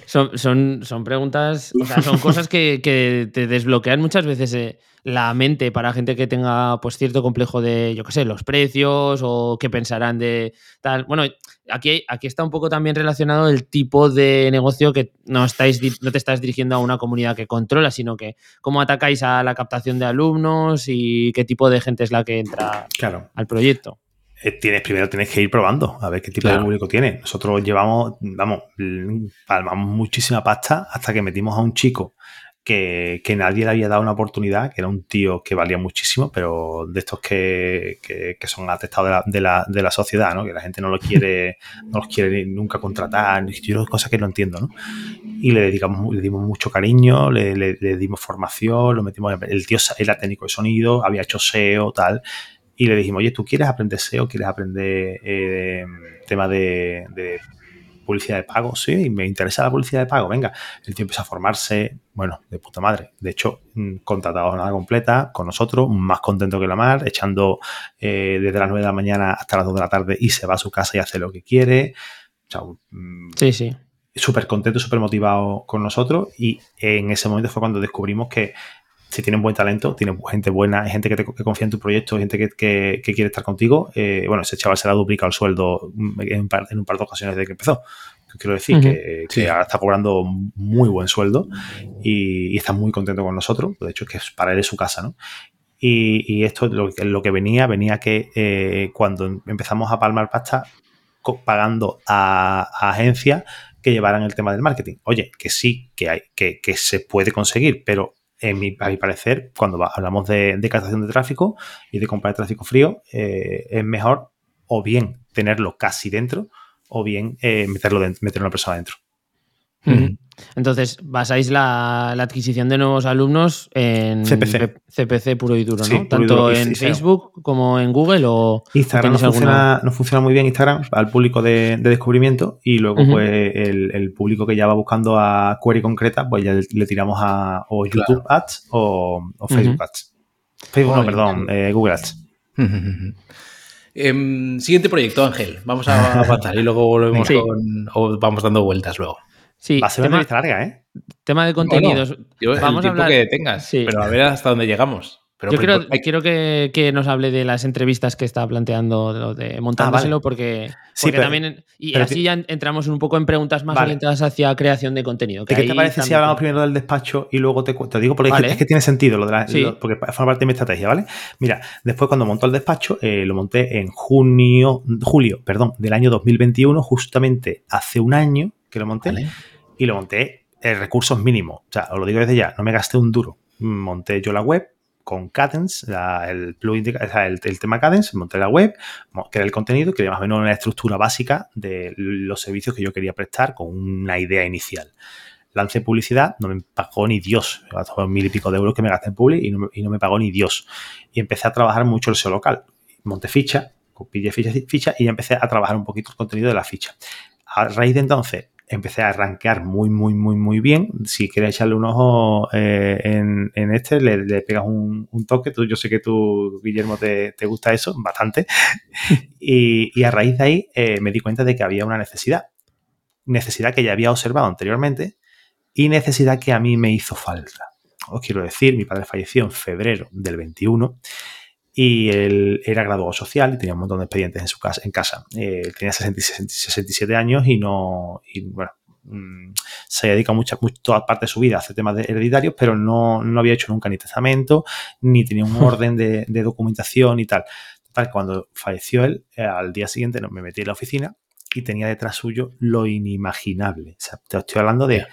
son, son, preguntas, o sea, son cosas que, que te desbloquean muchas veces eh, la mente para gente que tenga pues cierto complejo de, yo qué sé, los precios o qué pensarán de tal. Bueno, aquí, aquí está un poco también relacionado el tipo de negocio que no, estáis, no te estás dirigiendo a una comunidad que controla, sino que cómo atacáis a la captación de alumnos y qué tipo de gente es la que entra al proyecto. Eh, tienes, primero tienes que ir probando a ver qué tipo de público tiene. Nosotros llevamos, vamos, palmamos muchísima pasta hasta que metimos a un chico que, nadie le había dado una oportunidad, que era un tío que valía muchísimo, pero de estos que, son atestados de la, de, la, sociedad, ¿no? que la gente no lo quiere, no los quiere nunca contratar, yo cosas que no entiendo, ¿no? Y le dedicamos, le dimos mucho cariño, le, dimos formación, lo metimos, el tío era técnico de sonido, había hecho SEO, tal, y le dijimos, oye, ¿tú quieres aprender SEO? ¿Quieres aprender eh, tema de, publicidad de pago? Sí, me interesa la publicidad de pago. Venga, el tío empieza a formarse, bueno, de puta madre. De hecho, mm, contratado a nada completa con nosotros, más contento que la mar, echando eh, desde las 9 de la mañana hasta las 2 de la tarde y se va a su casa y hace lo que quiere. Mm, sí, sí. Súper contento, súper motivado con nosotros y en ese momento fue cuando descubrimos que si tienes buen talento, tienes gente buena, hay gente que, confía en tu proyecto, gente que, quiere estar contigo, eh, bueno, ese chaval se le ha duplicado el sueldo en, un par de ocasiones desde que empezó. Quiero decir que, ahora está cobrando muy buen sueldo y, está muy contento con nosotros. De hecho, es que para él es su casa, ¿no? Y, esto lo, lo que venía, venía que eh, cuando empezamos a palmar pasta pagando a, a agencias que llevaran el tema del marketing. Oye, que sí, que hay, que, que se puede conseguir, pero en mi, a mi parecer, cuando hablamos de, captación de tráfico y de comprar tráfico frío, eh, es mejor o bien tenerlo casi dentro o bien eh, meterlo meter una persona dentro. Entonces, basáis la, adquisición de nuevos alumnos en CPC, CPC puro y duro, ¿no? Tanto en Facebook como en Google o Instagram no funciona, no funciona, muy bien Instagram al público de, descubrimiento y luego pues el, público que ya va buscando a query concreta, pues ya le, tiramos a o YouTube Ads o, Facebook Ads. Facebook, no, perdón, eh, Google Ads. Em, siguiente proyecto, Ángel. Vamos a avanzar y luego volvemos con. o vamos dando vueltas luego. Sí, Va a ser tema, una larga, ¿eh? Tema de contenidos. Vamos a hablar... que tengas, pero a ver hasta dónde llegamos. Pero Yo quiero, quiero que, nos hable de las entrevistas que está planteando, de montándoselo, ah, porque, también. Y así ya entramos un poco en preguntas más orientadas hacia creación de contenido. ¿Qué te parece si hablamos primero del despacho y luego te, te digo porque es, que, tiene sentido lo de la, porque forma parte de mi estrategia, ¿vale? Mira, después cuando montó el despacho, eh, lo monté en junio, julio, perdón, del año 2021, justamente hace un año que lo monté y lo monté en recursos mínimos. O sea, os lo digo desde ya, no me gasté un duro. Monté yo la web con Cadence, el, plugin el, tema Cadence, monté la web, creé el contenido, creé más o menos una estructura básica de los servicios que yo quería prestar con una idea inicial. Lancé publicidad, no me pagó ni Dios. Mil y pico de euros que me gasté en public y no, y no me pagó ni Dios. Y empecé a trabajar mucho el SEO local. Monté ficha, pillé ficha, ficha y empecé a trabajar un poquito el contenido de la ficha. A raíz de entonces, empecé a rankear muy, muy, muy, muy bien. Si quieres echarle un ojo eh, en, este, le, pegas un, toque. Tú, yo sé que tú, Guillermo, te, gusta eso bastante. y, a raíz de ahí eh, me di cuenta de que había una necesidad. Necesidad que ya había observado anteriormente y necesidad que a mí me hizo falta. Os quiero decir, mi padre falleció en febrero del 21 y él era graduado social y tenía un montón de expedientes en su casa. En casa. Eh, tenía 67 años y no, y, bueno, mm, se dedica mucha, toda parte de su vida a hacer temas hereditarios, pero no, no, había hecho nunca ni testamento, ni tenía un orden de, documentación y tal. Total, cuando falleció él, eh, al día siguiente me metí en la oficina y tenía detrás suyo lo inimaginable. O sea, te estoy hablando de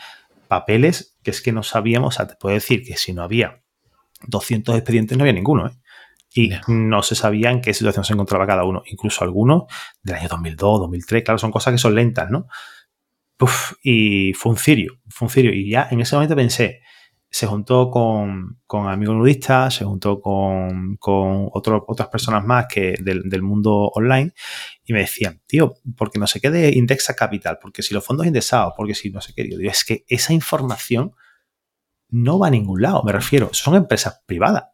papeles que es que no sabíamos, o sea, te puedo decir que si no había 200 expedientes no había ninguno, ¿eh? Y no se sabía en qué situación se encontraba cada uno, incluso algunos del año 2002, 2003, claro, son cosas que son lentas, ¿no? y fue un cirio, fue un cirio. Y ya en ese momento pensé, se juntó con, con amigos nudistas, se juntó con, con otras personas más que del, mundo online y me decían, tío, porque no se quede indexa capital, porque si los fondos indexados, porque si no sé qué, digo, es que esa información no va a ningún lado, me refiero, son empresas privadas.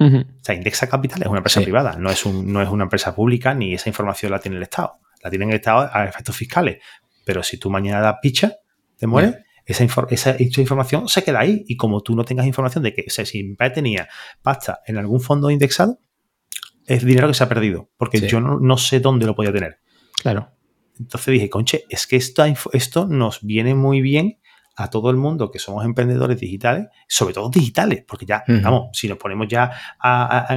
O sea, Indexa Capital es una empresa privada, no es, un, no es una empresa pública ni esa información la tiene el Estado. La tiene el Estado a efectos fiscales. Pero si tú mañana das picha, te mueres, esa, esa, información se queda ahí. Y como tú no tengas información de que si mi padre tenía pasta en algún fondo indexado, es dinero que se ha perdido. Porque yo no, sé dónde lo podía tener. Claro. Entonces dije, conche, es que esto, esto nos viene muy bien a todo el mundo que somos emprendedores digitales, sobre todo digitales, porque ya, vamos, si nos ponemos ya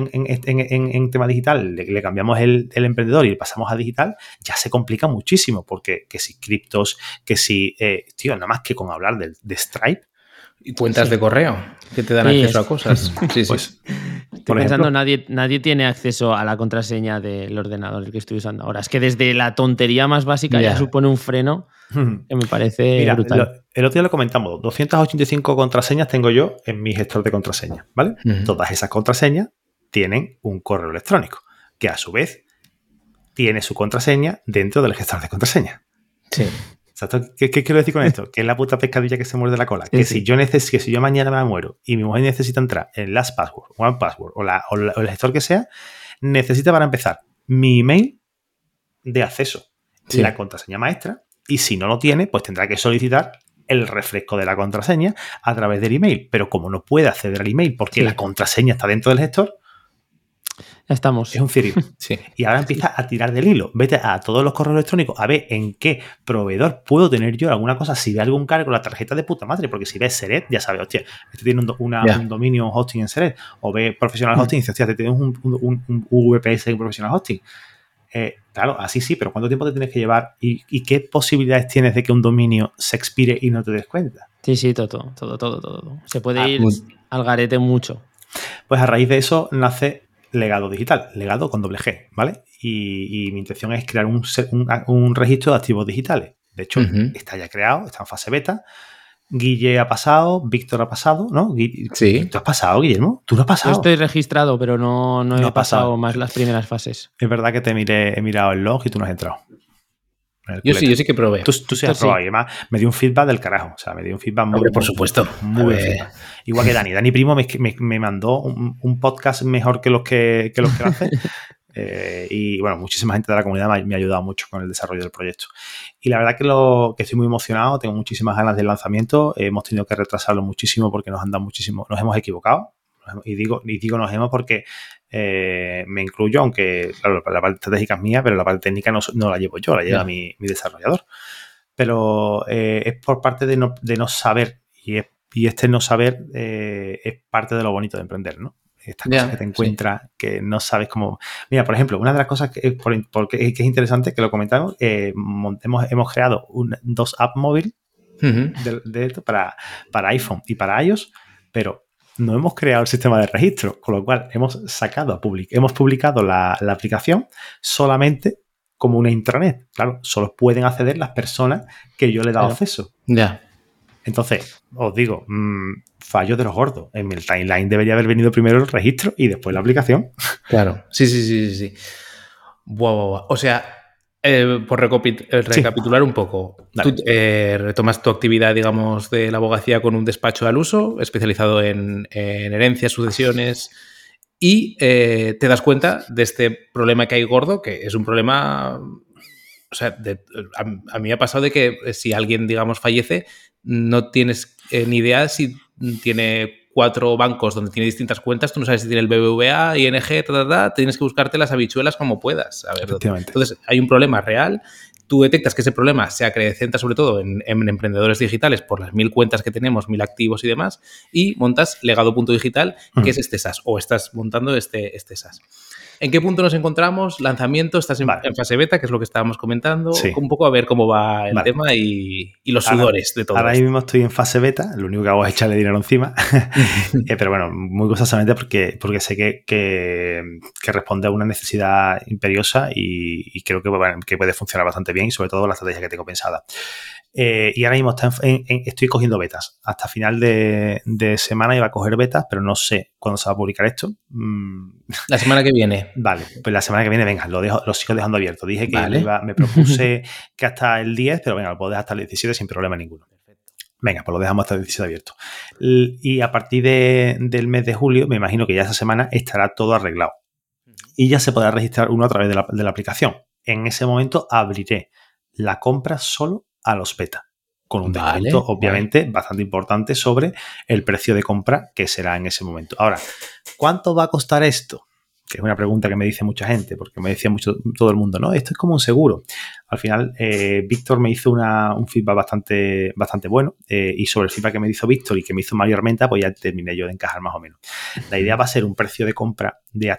en, tema digital, le, cambiamos el, emprendedor y le pasamos a digital, ya se complica muchísimo, porque que si criptos, que si, eh, tío, nada más que con hablar de, de Stripe. Y cuentas de correo que te dan acceso a cosas. Sí, pues, Estoy pensando, nadie, nadie tiene acceso a la contraseña del ordenador que estoy usando ahora. Es que desde la tontería más básica ya supone un freno que me parece brutal. el otro día lo comentamos, 285 contraseñas tengo yo en mi gestor de contraseñas, ¿vale? Todas esas contraseñas tienen un correo electrónico, que a su vez tiene su contraseña dentro del gestor de contraseñas. Sí. ¿Qué, quiero decir con esto? Que es la puta pescadilla que se muerde la cola. que, Si yo neces que si yo mañana me muero y mi mujer necesita entrar en Last Password, One Password o, la, o el gestor que sea, necesita para empezar mi email de acceso, la contraseña maestra y si no lo tiene, pues tendrá que solicitar el refresco de la contraseña a través del email. Pero como no puede acceder al email porque la contraseña está dentro del gestor, ya estamos. Es un cirio. Sí. Y ahora empieza a tirar del hilo. Vete a todos los correos electrónicos a ver en qué proveedor puedo tener yo alguna cosa. Si ve algún cargo la tarjeta de puta madre, porque si ves Seret, ya sabes, hostia, este tiene un, un dominio hosting en Seret. O ve Professional. Hosting y dice, hostia, te tienes un, un, VPS en Professional Hosting. Eh, claro, así sí, pero ¿cuánto tiempo te tienes que llevar? ¿Y, qué posibilidades tienes de que un dominio se expire y no te des cuenta? Sí, sí, todo, todo, todo, todo. Se puede ah, ir al garete mucho. Pues a raíz de eso nace legado digital, legado con doble G, ¿vale? Y, mi intención es crear un, un, registro de activos digitales. De hecho, está ya creado, está en fase beta. Guille ha pasado, Víctor ha pasado, ¿no? sí. ¿Tú has pasado, Guillermo? ¿Tú no has pasado? Yo estoy registrado, pero no, no, he pasado, más las primeras fases. Es verdad que te miré, he mirado el log y tú no has entrado. Yo sí, yo sí que probé. Tú, sí has probado y además me dio un feedback del carajo. O sea, me dio un feedback muy. por supuesto. Muy Igual que Dani. Dani Primo me, mandó un, podcast mejor que los que, que los que hace. Eh, y bueno, muchísima gente de la comunidad me ha, ayudado mucho con el desarrollo del proyecto. Y la verdad que, lo, que estoy muy emocionado, tengo muchísimas ganas del lanzamiento. hemos tenido que retrasarlo muchísimo porque nos han dado muchísimo, nos hemos equivocado. Y digo, y digo nos hemos porque eh, me incluyo, aunque la parte estratégica es mía, pero la parte técnica no, la llevo yo, la lleva mi, desarrollador. Pero eh, es por parte de no, de no saber y, y, este no saber es parte de lo bonito de emprender, ¿no? estas cosas que te encuentras que no sabes cómo. Mira, por ejemplo, una de las cosas que, porque, es interesante que lo comentamos, eh, hemos, hemos, creado dos apps móviles de, para, para iPhone y para iOS, pero no hemos creado el sistema de registro, con lo cual hemos sacado, hemos publicado la, aplicación solamente como una intranet. Claro, solo pueden acceder las personas que yo le he dado acceso. Ya. Entonces, os digo, mmm, fallo de los gordos. En el timeline debería haber venido primero el registro y después la aplicación. Claro, sí, sí, sí, sí. sí. O sea, eh, por eh, recapitular un poco, tú eh, retomas tu actividad, digamos, de la abogacía con un despacho al uso, especializado en, herencias, sucesiones, y te das cuenta de este problema que hay gordo, que es un problema o sea, a, a, mí me ha pasado de que si alguien, digamos, fallece, no tienes ni idea si tiene cuatro bancos donde tiene distintas cuentas, tú no sabes si tiene el BBVA, ING, tienes que buscarte las habichuelas como puedas. A ver, entonces, hay un problema real tú detectas que ese problema se acrecenta sobre todo en, emprendedores digitales por las mil cuentas que tenemos, mil activos y demás, y montas legado.digital, que es este SaaS, o estás montando este, este SaaS. ¿En qué punto nos encontramos? Lanzamiento, estás en, fase beta, que es lo que estábamos comentando. Un poco a ver cómo va el tema y, los sudores de todo. Ahora mismo estoy en fase beta, lo único que hago es echarle dinero encima. Eh, pero bueno, muy gustosamente porque, porque sé que, que, responde a una necesidad imperiosa y, creo que, que puede funcionar bastante bien y sobre todo la estrategia que tengo pensada. Eh, y ahora mismo estoy cogiendo betas. Hasta final de, semana iba a coger betas, pero no sé cuándo se va a publicar esto. Mm. La semana que viene. Vale, pues la semana que viene, venga, lo, dejo, lo sigo dejando abierto. Dije que me propuse que hasta el 10, pero venga, lo puedo dejar hasta el 17 sin problema ninguno. Venga, pues lo dejamos hasta el 17 abierto. Y a partir del mes de julio, me imagino que ya esa semana estará todo arreglado. Y ya se podrá registrar uno a través de la, de la aplicación. En ese momento abriré la compra solo a los beta, con un descuento obviamente bastante importante sobre el precio de compra que será en ese momento. Ahora, ¿cuánto va a costar esto? Que es una pregunta que me dice mucha gente, porque me decía mucho todo el mundo, no, esto es como un seguro. Al final, eh, Víctor me hizo un feedback bastante, bastante bueno eh, y sobre el feedback que me hizo Víctor y que me hizo Mario Armenta, pues ya terminé yo de encajar más o menos. La idea va a ser un precio de compra de,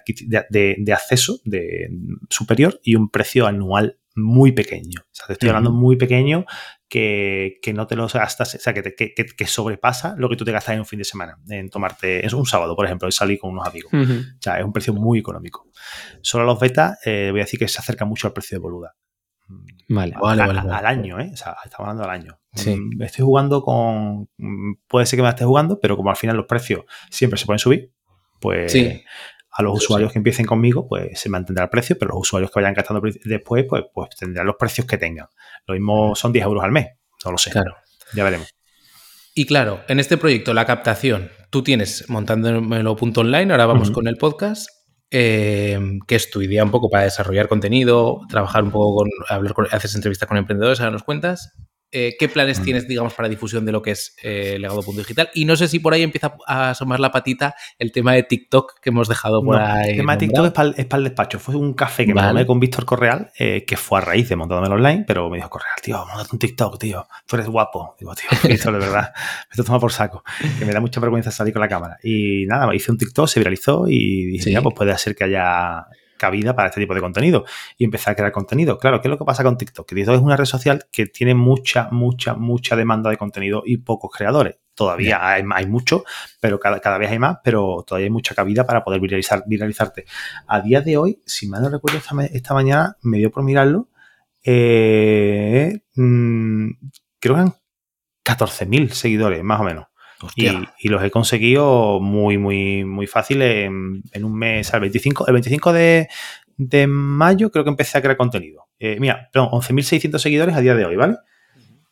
de acceso de, superior y un precio anual muy pequeño. O sea, te estoy hablando muy pequeño que, no te lo gastas, o sea, que, que, sobrepasa lo que tú te gastas en un fin de semana, en tomarte, es un sábado, por ejemplo, y salir con unos amigos. O sea, es un precio muy económico. Solo los beta, eh, voy a decir que se acerca mucho al precio de boluda. Vale, vale, Al año, ¿eh? O sea, estamos hablando al año. Mm, estoy jugando con. Mm, puede ser que me esté jugando, pero como al final los precios siempre se pueden subir, pues sí a los usuarios que empiecen conmigo, pues se mantendrá el precio, pero los usuarios que vayan gastando después, pues, pues tendrán los precios que tengan. Lo mismo son 10 euros al mes, no lo sé. Claro. Ya veremos. Y claro, en este proyecto, la captación, tú tienes montándolo punto online, ahora vamos con el podcast, eh, que es tu idea un poco para desarrollar contenido, trabajar un poco con, hablar con, haces entrevistas con emprendedores, ahora nos cuentas. Eh, ¿Qué planes tienes, digamos, para difusión de lo que es eh, legado.digital? Y no sé si por ahí empieza a asomar la patita el tema de TikTok que hemos dejado por ahí. El tema de TikTok es para, el, despacho. Fue un café que me tomé con Víctor Correal, eh, que fue a raíz de montándome online, pero me dijo, Correal, tío, montate un TikTok, tío. Tú eres guapo. Digo, tío, esto de verdad, me toma por saco. Que me da mucha vergüenza salir con la cámara. Y nada, hice un TikTok, se viralizó y dije, ya, pues puede ser que haya cabida para este tipo de contenido y empezar a crear contenido. Claro, ¿qué es lo que pasa con TikTok? Que TikTok es una red social que tiene mucha, mucha, mucha demanda de contenido y pocos creadores. Todavía hay, hay, mucho, pero cada, cada, vez hay más, pero todavía hay mucha cabida para poder viralizar, viralizarte. A día de hoy, si mal no recuerdo, esta, mañana me dio por mirarlo, eh, mm, creo que eran 14.000 seguidores, más o menos. Y, los he conseguido muy, muy, muy fácil en, un mes. El 25, el 25 de, mayo creo que empecé a crear contenido. Eh, mira, perdón, 11.600 seguidores a día de hoy, ¿vale?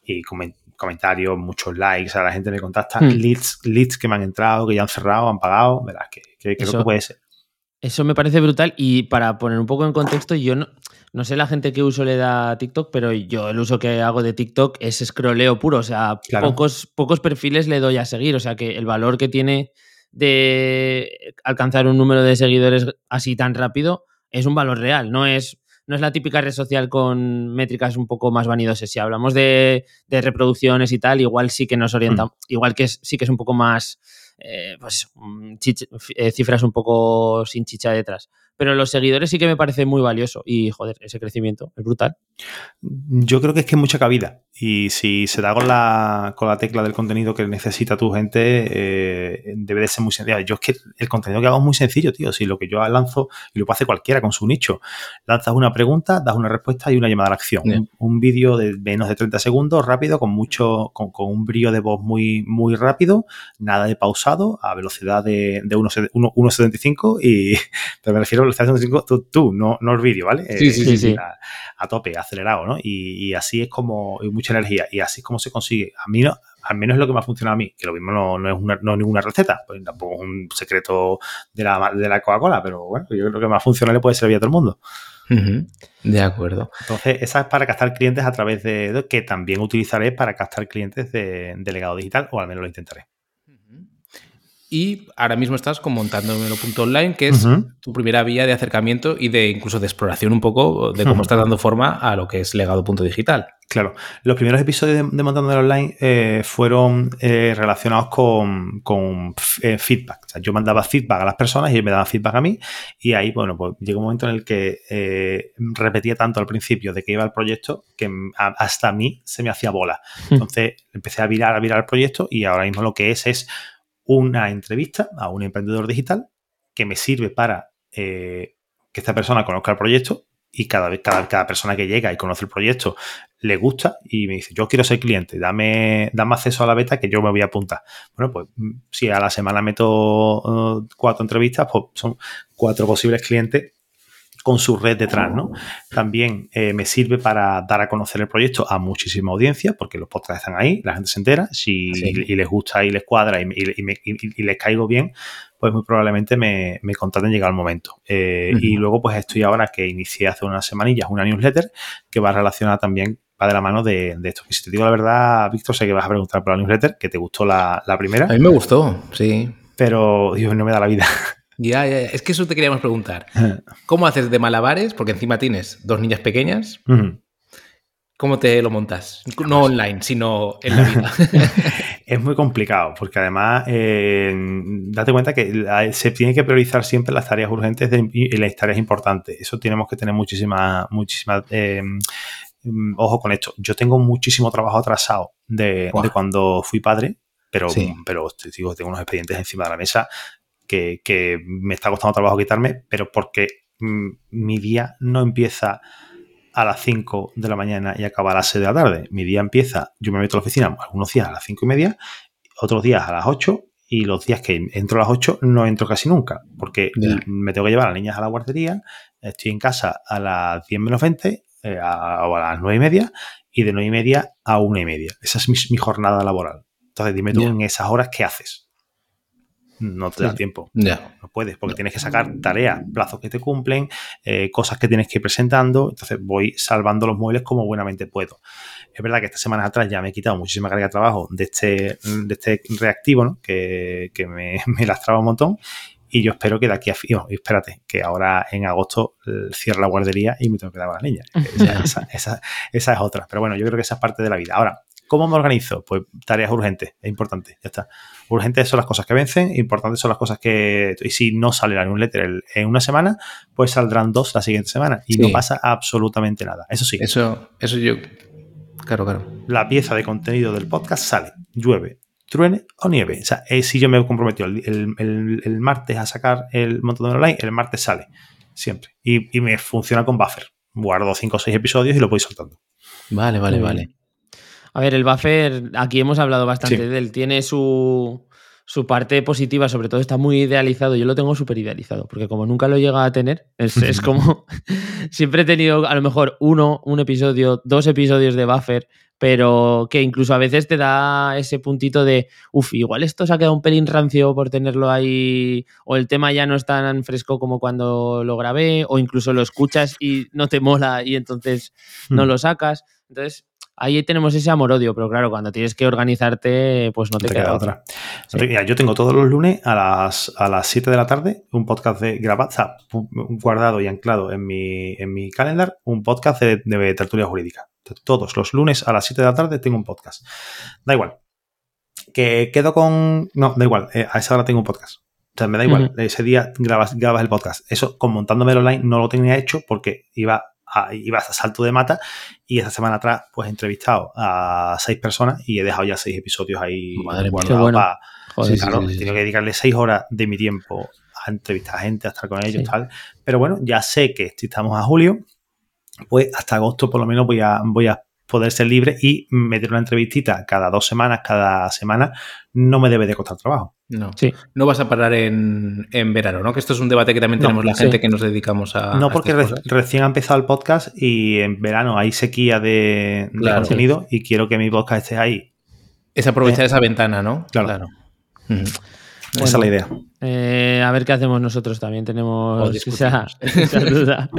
Y comentarios, muchos likes, a la gente me contacta, hmm. leads, leads que me han entrado, que ya han cerrado, han pagado, ¿verdad? Que, que creo que puede ser. Eso me parece brutal y para poner un poco en contexto, yo no, no sé la gente qué uso le da a TikTok, pero yo el uso que hago de TikTok es scrolleo puro. O sea, pocos, pocos perfiles le doy a seguir. O sea, que el valor que tiene de alcanzar un número de seguidores así tan rápido es un valor real. No es, no es la típica red social con métricas un poco más vanidosas. Si hablamos de, reproducciones y tal, igual sí que nos orienta. Mm. Igual que sí que es un poco más. Eh, pues eh, cifras un poco sin chicha detrás pero los seguidores sí que me parece muy valioso y, joder, ese crecimiento es brutal. Yo creo que es que hay mucha cabida y si se da con la, con la tecla del contenido que necesita tu gente, eh, debe de ser muy sencillo. Yo es que el contenido que hago es muy sencillo, tío. Si lo que yo lanzo, y lo puede hacer cualquiera con su nicho, lanzas una pregunta, das una respuesta y una llamada a la acción. Un, vídeo de menos de 30 segundos, rápido, con mucho, con, un brillo de voz muy, muy rápido, nada de pausado, a velocidad de, de 1.75 y te me refiero tú, tú no, no el vídeo, ¿vale? Sí, sí, sí. A, tope, acelerado, ¿no? Y, así es como, hay mucha energía, y así es como se consigue. A mí no, al menos es lo que me ha funcionado a mí, que lo mismo no, es, una, no ninguna receta, pues tampoco es un secreto de la, de la Coca-Cola, pero bueno, yo creo que más funcional le puede servir a todo el mundo. De acuerdo. Entonces, esa es para captar clientes a través de, que también utilizaré para captar clientes de, de legado digital, o al menos lo intentaré. Y ahora mismo estás con montando online, que es tu primera vía de acercamiento y de incluso de exploración un poco de cómo estás dando forma a lo que es legado punto digital. Claro, los primeros episodios de, Montando Online eh, fueron eh, relacionados con, eh, feedback. O sea, yo mandaba feedback a las personas y ellos me daban feedback a mí. Y ahí, bueno, pues llegó un momento en el que repetía tanto al principio de que iba el proyecto que hasta a mí se me hacía bola. Entonces empecé a virar, a virar el proyecto y ahora mismo lo que es es una entrevista a un emprendedor digital que me sirve para eh, que esta persona conozca el proyecto y cada, cada, cada persona que llega y conoce el proyecto le gusta y me dice, yo quiero ser cliente, dame, acceso a la beta que yo me voy a apuntar. Bueno, pues mm, si a la semana meto uh, cuatro entrevistas, pues son cuatro posibles clientes con su red detrás, ¿no? También eh, me sirve para dar a conocer el proyecto a muchísima audiencia, porque los podcasts están ahí, la gente se entera, si y, les gusta y les cuadra y, les caigo bien, pues muy probablemente me, me contraten llega el momento. Eh, y luego, pues estoy ahora que inicié hace unas semanillas una newsletter que va relacionada también va de la mano de, esto. Que si te digo la verdad, Víctor, sé que vas a preguntar por la newsletter, que te gustó la, la primera. A mí me gustó, sí. Pero, Dios, no me da la vida. Ya, ya, es que eso te queríamos preguntar. ¿Cómo haces de malabares? Porque encima tienes dos niñas pequeñas. ¿Cómo te lo montas? No online, sino en la vida. es muy complicado, porque además, eh, date cuenta que se tiene que priorizar siempre las tareas urgentes y las tareas importantes. Eso tenemos que tener muchísima, muchísima eh, mm, ojo con esto. Yo tengo muchísimo trabajo atrasado de, cuando fui padre, pero, pero te digo, tengo unos expedientes encima de la mesa que, me está costando trabajo quitarme, pero porque mm, mi día no empieza a las 5 de la mañana y acaba a las 6 de la tarde. Mi día empieza, yo me meto a la oficina algunos días a las 5 y media, otros días a las 8 y los días que entro a las 8 no entro casi nunca, porque me tengo que llevar a las niñas a la guardería, estoy en casa a las 10 menos 20 eh, o a las 9 y media y de 9 y media a 1 y media. Esa es mi, jornada laboral. Entonces dime tú en esas horas qué haces no te da tiempo. No puedes, porque tienes que sacar tareas, plazos que te cumplen, eh, cosas que tienes que ir presentando. Entonces voy salvando los muebles como buenamente puedo. Es verdad que esta semana atrás ya me he quitado muchísima carga de trabajo de este, de este reactivo, ¿no? que, me, me lastraba un montón. Y yo espero que de aquí a oh, espérate, que ahora en agosto eh, cierre la guardería y me tengo que dar a la niña. Esa, esa, esa, es otra. Pero bueno, yo creo que esa es parte de la vida. Ahora, ¿Cómo me organizo? Pues tareas urgentes, es importante, ya está. Urgentes son las cosas que vencen, importantes son las cosas que... Y si no sale la newsletter en una semana, pues saldrán dos la siguiente semana y no pasa absolutamente nada. Eso sí. Eso, eso yo... Claro, claro. La pieza de contenido del podcast sale, llueve, truene o nieve. O sea, eh, si yo me he comprometido el, martes a sacar el montón de online, el martes sale, siempre. Y, me funciona con buffer. Guardo cinco o seis episodios y lo voy soltando. Vale, vale, vale. A ver, el buffer, aquí hemos hablado bastante de él, tiene su, su, parte positiva, sobre todo está muy idealizado, yo lo tengo súper idealizado, porque como nunca lo llega a tener, es, es como, siempre he tenido a lo mejor uno, un episodio, dos episodios de buffer, pero que incluso a veces te da ese puntito de, uff, igual esto se ha quedado un pelín rancio por tenerlo ahí, o el tema ya no es tan fresco como cuando lo grabé, o incluso lo escuchas y no te mola y entonces no hmm. lo sacas. Entonces, ahí tenemos ese amor-odio, pero claro, cuando tienes que organizarte, pues no te, queda, otra. yo tengo todos los lunes a las, a las 7 de la tarde un podcast de grabado, guardado y anclado en mi, en mi calendar, un podcast de, tertulia jurídica. Todos los lunes a las 7 de la tarde tengo un podcast. Da igual. Que quedo con. No, da igual. Eh, a esa hora tengo un podcast. O sea, me da igual. Ese día grabas, grabas el podcast. Eso, con montándome online, no lo tenía hecho porque iba ibas a salto de mata y esta semana atrás pues he entrevistado a seis personas y he dejado ya seis episodios ahí Madre guardados para... he tenido que dedicarle seis horas de mi tiempo a entrevistar a gente, a estar con ellos tal. Pero bueno, ya sé que si estamos a julio, pues hasta agosto por lo menos voy a, voy a poder ser libre y meter una entrevistita cada dos semanas, cada semana, no me debe de costar trabajo. No, sí. no vas a parar en, verano, ¿no? Que esto es un debate que también tenemos la gente que nos dedicamos a. No, porque recién ha empezado el podcast y en verano hay sequía de, contenido y quiero que mi podcast esté ahí. Es aprovechar eh, esa ventana, ¿no? Claro. esa es la idea. Eh, a ver qué hacemos nosotros también. Tenemos esa, duda.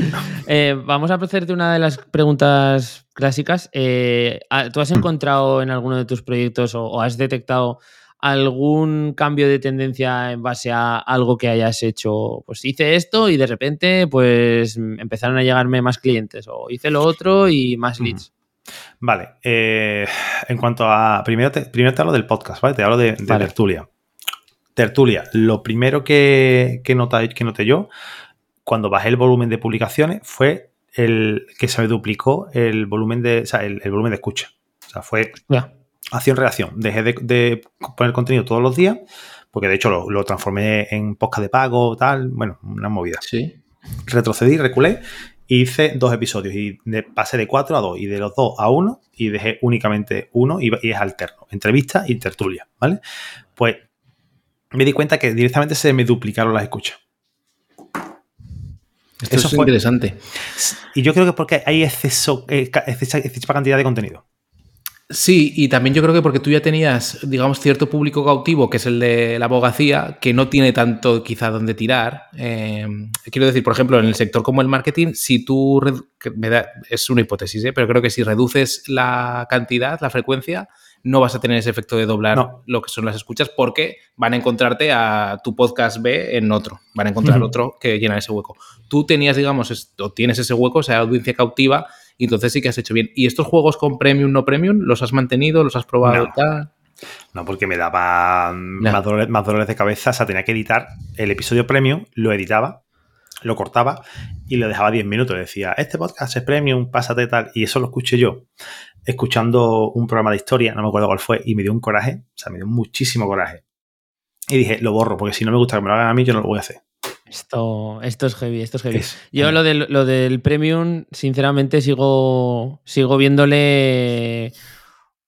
Eh, vamos a proceder de una de las preguntas clásicas. ¿Tú has encontrado en alguno de tus proyectos o has detectado algún cambio de tendencia en base a algo que hayas hecho. Pues hice esto y de repente pues empezaron a llegarme más clientes o hice lo otro y más leads. Vale, eh, en cuanto a, primero te, primero te hablo del podcast, ¿vale? Te hablo de, tertulia. Tertulia, lo primero que, que, que noté yo cuando bajé el volumen de publicaciones fue el que se me duplicó el volumen de, o sea, el, volumen de escucha. O sea, fue acción-reacción. Dejé de, poner contenido todos los días, porque de hecho lo, transformé en podcast de pago, tal, bueno, una movida. Sí. Retrocedí, reculé y hice dos episodios y pasé de cuatro a dos y de los dos a uno y dejé únicamente uno y, es alterno, entrevista y tertulia, ¿vale? Pues me di cuenta que directamente se me duplicaron las escuchas. Esto Eso es interesante. Y yo creo que porque hay exceso, eh, excesiva cantidad de contenido. Sí, y también yo creo que porque tú ya tenías, digamos, cierto público cautivo, que es el de la abogacía, que no tiene tanto quizá donde tirar. Eh, quiero decir, por ejemplo, en el sector como el marketing, si tú, me da, es una hipótesis, ¿eh? pero creo que si reduces la cantidad, la frecuencia, no vas a tener ese efecto de doblar lo que son las escuchas porque van a encontrarte a tu podcast B en otro, van a encontrar otro que llena ese hueco. Tú tenías, digamos, o tienes ese hueco, esa audiencia cautiva, y entonces sí que has hecho bien. ¿Y estos juegos con premium, no premium, los has mantenido, los has probado? No. No, porque me daba más, dolores, de cabeza. O sea, tenía que editar el episodio premium, lo editaba, lo cortaba y lo dejaba 10 minutos. Decía, este podcast es premium, pásate tal. Y eso lo escuché yo escuchando un programa de historia, no me acuerdo cuál fue, y me dio un coraje, o sea, me dio muchísimo coraje. Y dije, lo borro, porque si no me gusta que me lo hagan a mí, yo no lo voy a hacer. Esto, esto es heavy, esto es heavy. yo lo del, lo del premium, sinceramente, sigo, sigo viéndole...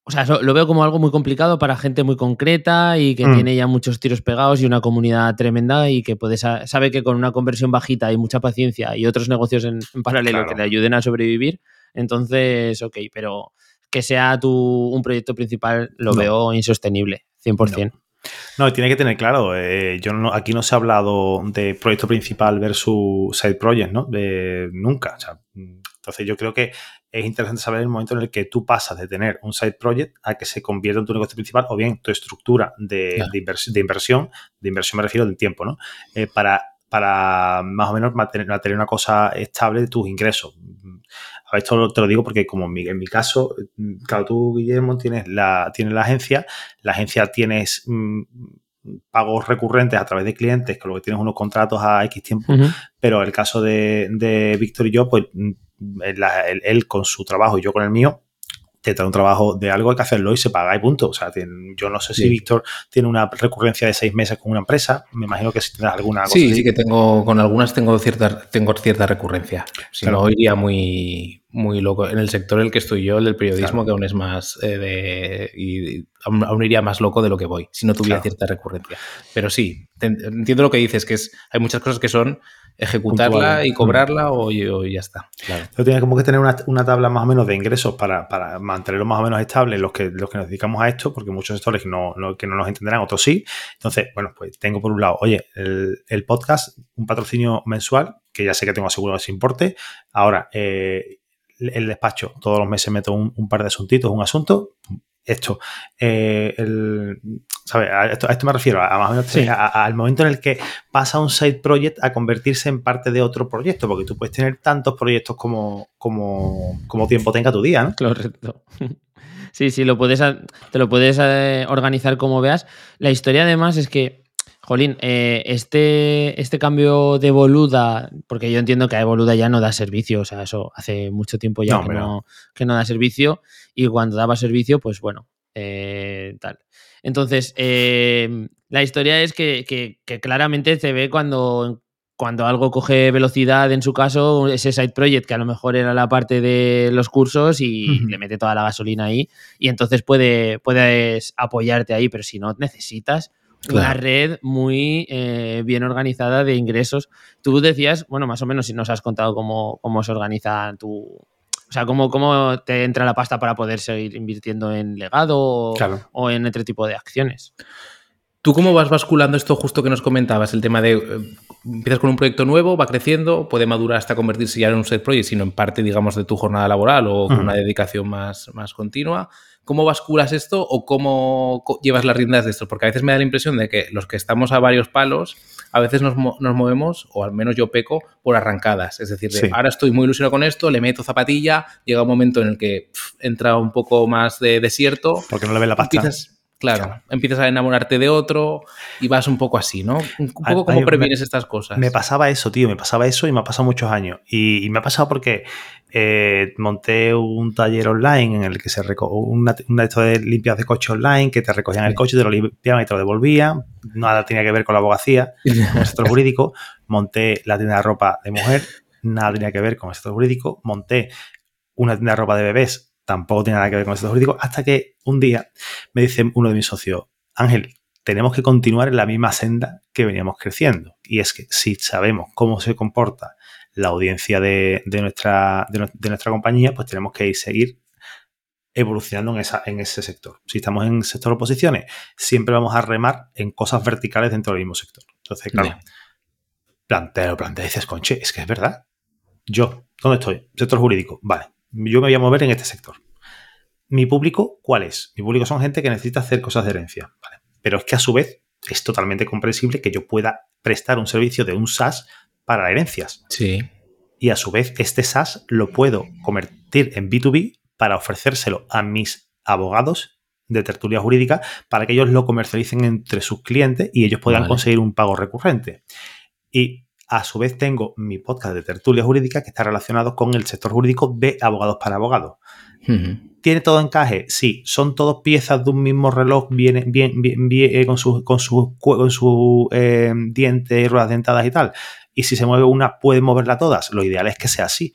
O sea, lo veo como algo muy complicado para gente muy concreta y que mm. tiene ya muchos tiros pegados y una comunidad tremenda y que puede, sabe que con una conversión bajita y mucha paciencia y otros negocios en, paralelo que le ayuden a sobrevivir, entonces, ok, pero que sea tu, un proyecto principal lo veo insostenible, 100%. No. Tiene que tener claro, eh, yo no, aquí no se ha hablado de proyecto principal versus side project, ¿no? De, nunca. entonces yo creo que es interesante saber el momento en el que tú pasas de tener un side project a que se convierta en tu negocio principal o bien tu estructura de, inversión, de inversión me refiero del tiempo, ¿no? Eh, para, para más o menos mantener, mantener, una cosa estable de tus ingresos. Esto te lo digo porque como en mi, caso, claro, tú, Guillermo, tienes la, tienes la agencia, la agencia tienes mm, pagos recurrentes a través de clientes, que lo que tienes unos contratos a X tiempo, pero el caso de, de Víctor y yo, pues mm, él, con su trabajo y yo con el mío, te trae un trabajo de algo, hay que hacerlo y se paga y punto. O sea, yo no sé si Víctor tiene una recurrencia de seis meses con una empresa, me imagino que si tienes alguna cosa Sí, sí que tengo, con algunas tengo cierta, tengo cierta recurrencia. Si no, iría muy, muy loco. En el sector en el que estoy yo, el del periodismo, que aún es más eh, de... Y, aún, iría más loco de lo que voy, si no tuviera cierta recurrencia. Pero sí, entiendo lo que dices, que es hay muchas cosas que son ejecutarla y cobrarla o, ya está. Claro. tiene como que tener una, tabla más o menos de ingresos para, mantenerlo más o menos estable los que, los que nos dedicamos a esto, porque muchos sectores no, que no nos entenderán, otros sí. Entonces, bueno, pues tengo por un lado, oye, el, podcast, un patrocinio mensual, que ya sé que tengo asegurado ese importe. Ahora, eh, el despacho, todos los meses meto un, un par de asuntitos, un asunto, esto. Eh, A, esto, me refiero, a, más o menos al momento en el que pasa un side project a convertirse en parte de otro proyecto, porque tú puedes tener tantos proyectos como, como, como tiempo tenga tu día, ¿no? Correcto. Sí, sí, lo puedes, te lo puedes eh, organizar como veas. La historia además es que Jolín, eh, este, este cambio de Boluda, porque yo entiendo que a Boluda ya no da servicio, o sea, eso hace mucho tiempo ya que, no, que, no, da servicio, y cuando daba servicio, pues bueno, eh, tal. Entonces, eh, la historia es que, claramente se ve cuando, cuando algo coge velocidad, en su caso, ese side project que a lo mejor era la parte de los cursos y le mete toda la gasolina ahí, y entonces puede, puedes apoyarte ahí, pero si no necesitas una red muy eh, bien organizada de ingresos. Tú decías, bueno, más o menos si nos has contado cómo, cómo se organiza tu... O sea, cómo, cómo te entra la pasta para poder seguir invirtiendo en legado o, en otro tipo de acciones. ¿Tú cómo vas basculando esto justo que nos comentabas, el tema de eh, empiezas con un proyecto nuevo, va creciendo, puede madurar hasta convertirse ya en un set project, sino en parte, digamos, de tu jornada laboral o con una dedicación más, más continua. ¿Cómo basculas esto o cómo llevas las riendas de esto? Porque a veces me da la impresión de que los que estamos a varios palos, a veces nos, movemos, o al menos yo peco, por arrancadas. Es decir, ahora estoy muy ilusionado con esto, le meto zapatilla, llega un momento en el que entra un poco más de desierto. Porque no le ve la pasta. Claro, empiezas a enamorarte de otro y vas un poco así, ¿no? Un poco como previenes estas cosas. Me pasaba eso, tío, me pasaba eso y me ha pasado muchos años. Y, me ha pasado porque eh, monté un taller online en el que se recogía una, una, de estas de limpias de coche online que te recogían el coche, te lo limpiaban y te lo devolvían. Nada tenía que ver con la abogacía, con el sector jurídico. Monté la tienda de ropa de mujer, nada tenía que ver con el sector jurídico. Monté una tienda de ropa de bebés tampoco tiene nada que ver con el sector jurídico, hasta que un día me dice uno de mis socios, Ángel, tenemos que continuar en la misma senda que veníamos creciendo. Y es que si sabemos cómo se comporta la audiencia de, nuestra, de, nuestra compañía, pues tenemos que seguir evolucionando en, esa, en ese sector. Si estamos en sector oposiciones, siempre vamos a remar en cosas verticales dentro del mismo sector. Entonces, claro, planteo, planteo, dices, conche, es que es verdad. Yo, ¿dónde estoy? Sector jurídico, vale yo me voy a mover en este sector. ¿Mi público cuál es? Mi público son gente que necesita hacer cosas de herencia. Pero es que a su vez es totalmente comprensible que yo pueda prestar un servicio de un SaaS para herencias. Sí. Y a su vez este SaaS lo puedo convertir en B2B para ofrecérselo a mis abogados de tertulia jurídica para que ellos lo comercialicen entre sus clientes y ellos puedan conseguir un pago recurrente. Y a su vez tengo mi podcast de tertulia jurídica que está relacionado con el sector jurídico de abogados para abogados. ¿Tiene todo encaje? Sí. ¿Son todos piezas de un mismo reloj bien, bien, bien, eh, con sus con su, con su, eh, dientes, ruedas dentadas y tal? Y si se mueve una, ¿puede moverla todas? Lo ideal es que sea así.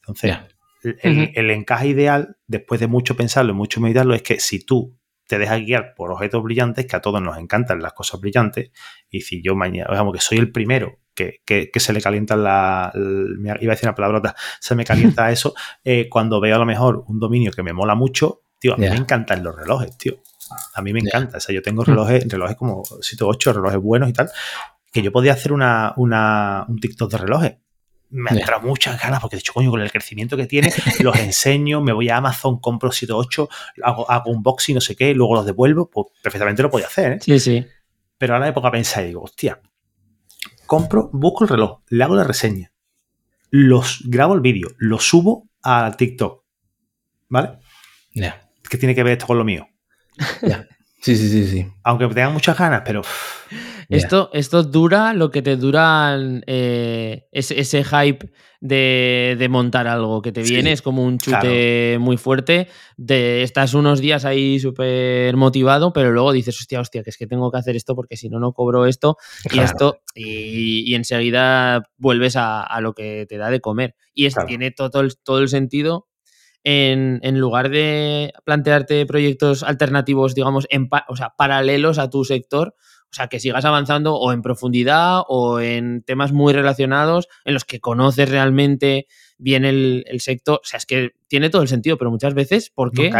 Entonces, el, el, encaje ideal, después de mucho pensarlo y mucho meditarlo, es que si tú te dejas guiar por objetos brillantes, que a todos nos encantan las cosas brillantes, y si yo mañana, digamos que soy el primero que, se le calienta la, Iba a decir una palabrota. Se me calienta eso eh, cuando veo a lo mejor un dominio que me mola mucho. Tío, a mí me encantan los relojes, tío. A mí me encanta. O sea, yo tengo relojes, relojes como 7 8, relojes buenos y tal, que yo podía hacer una, un TikTok de relojes me entra muchas ganas porque de hecho, coño, con el crecimiento que tiene, los enseño, me voy a Amazon, compro 7 8, hago, hago un boxing, no sé qué, luego los devuelvo, pues perfectamente lo podía hacer, ¿eh? Sí, sí. Pero a la época pensé y digo, hostia, compro, busco el reloj, le hago la reseña, los grabo el vídeo, lo subo a TikTok. ¿Vale? Ya. ¿Qué tiene que ver esto con lo mío? Ya. Sí, sí, sí, sí. Aunque tengan muchas ganas, pero. Esto, esto dura lo que te dura eh, ese, hype de, montar algo que te viene, es como un chute muy fuerte. De, estás unos días ahí súper motivado, pero luego dices, hostia, hostia, que es que tengo que hacer esto porque si no, no cobro esto y esto, y, enseguida vuelves a, lo que te da de comer. Y esto tiene todo el, todo el sentido en, en, lugar de plantearte proyectos alternativos, digamos, en, o sea, paralelos a tu sector, o sea, que sigas avanzando o en profundidad o en temas muy relacionados en los que conoces realmente bien el, sector. O sea, es que tiene todo el sentido, pero muchas veces, ¿por qué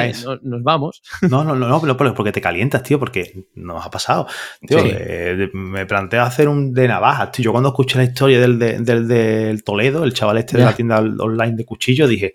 nos vamos? No, no, no, no, porque te calientas, tío, porque nos ha pasado. Tío, eh, me planteo hacer un de navajas, tío. Yo cuando escuché la historia del, del, Toledo, el chaval este de la tienda online de cuchillos, dije,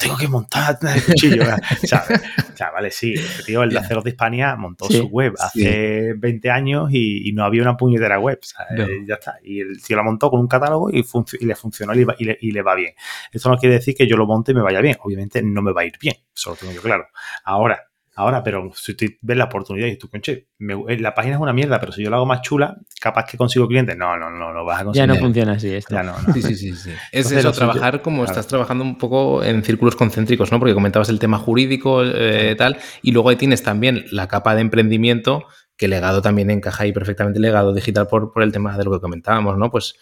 tengo que montar de cuchillo. o, sea, vale, sí, tío, el de Aceros de Hispania montó su web hace 20 años y, no había una puñetera web. Eh, ya está. Y el tío la montó con un catálogo y, le funcionó y y le va bien. Esto no quiere decir que yo lo monte y me vaya bien. Obviamente no me va a ir bien, eso lo tengo yo claro. Ahora, ahora, pero si tú ves la oportunidad y tú, conche, eh, la página es una mierda, pero si yo la hago más chula, capaz que consigo clientes. No, no, no, no vas a conseguir. Ya no funciona así esto. Ya no, Sí, sí, sí. sí. Es eso, trabajar como estás trabajando un poco en círculos concéntricos, ¿no? Porque comentabas el tema jurídico, eh, tal, y luego ahí tienes también la capa de emprendimiento que legado también encaja ahí perfectamente legado digital por, por el tema de lo que comentábamos, ¿no? Pues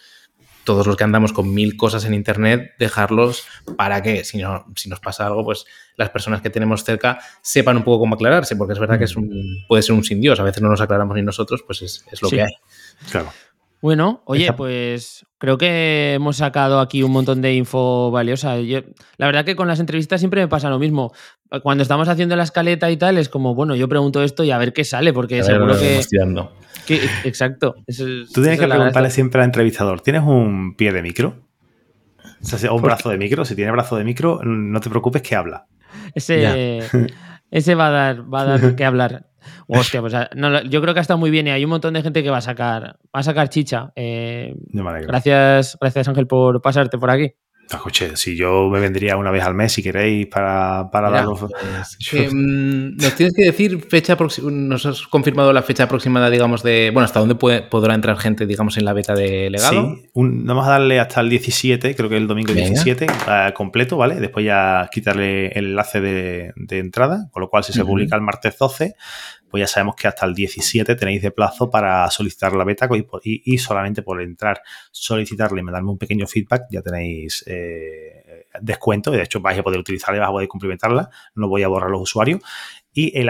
todos los que andamos con mil cosas en Internet, dejarlos para que, si, no, si nos pasa algo, pues las personas que tenemos cerca sepan un poco cómo aclararse, porque es verdad que es un, puede ser un sin Dios, a veces no nos aclaramos ni nosotros, pues es, lo que hay. Claro. Bueno, oye, pues creo que hemos sacado aquí un montón de info valiosa. la verdad que con las entrevistas siempre me pasa lo mismo. Cuando estamos haciendo la escaleta y tal, es como, bueno, yo pregunto esto y a ver qué sale, porque seguro que, que, Exacto. Tú tienes que preguntarle siempre al entrevistador, ¿tienes un pie de micro? O, un brazo de micro. Si tiene brazo de micro, no te preocupes que habla. Ese, ese va a dar, va a dar que hablar. Hostia, pues yo creo que ha estado muy bien y hay un montón de gente que va a sacar, va a sacar chicha. Eh, gracias, gracias Ángel por pasarte por aquí. Escuche, si yo me vendría una vez al mes, si queréis, para, para pues, em, nos tienes que decir fecha nos has confirmado la fecha aproximada, digamos, de. Bueno, hasta dónde podrá entrar gente, digamos, en la beta de legado. Sí, vamos a darle hasta el 17, creo que el domingo 17, completo, ¿vale? Después ya quitarle el enlace de, entrada, con lo cual, si se publica el martes 12, pues ya sabemos que hasta el 17 tenéis de plazo para solicitar la beta y, solamente por entrar, solicitarle y me darme un pequeño feedback, ya tenéis eh, descuento y de hecho vais a poder utilizarla y vais a poder cumplimentarla, no voy a borrar los usuarios. Y, el,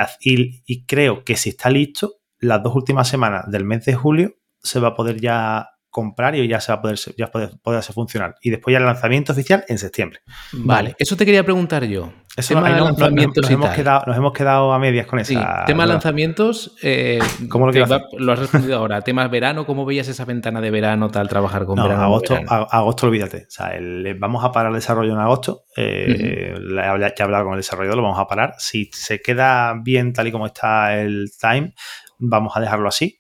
y creo que si está listo, las dos últimas semanas del mes de julio se va a poder ya comprar y ya se va a poder, ya poder, hacer funcionar. Y después ya el lanzamiento oficial en septiembre. Vale, eso te quería preguntar yo. Eso tema de lanzamientos nos, hemos quedado, nos, hemos quedado, a medias con eso. Sí, tema de lanzamientos, eh, ¿Cómo lo, lo has respondido ahora. Temas verano, ¿cómo veías esa ventana de verano tal, trabajar con verano? Agosto, agosto, olvídate. O sea, vamos a parar el desarrollo en agosto. Eh, ya he hablado con el desarrollador, lo vamos a parar. Si se queda bien tal y como está el time, vamos a dejarlo así.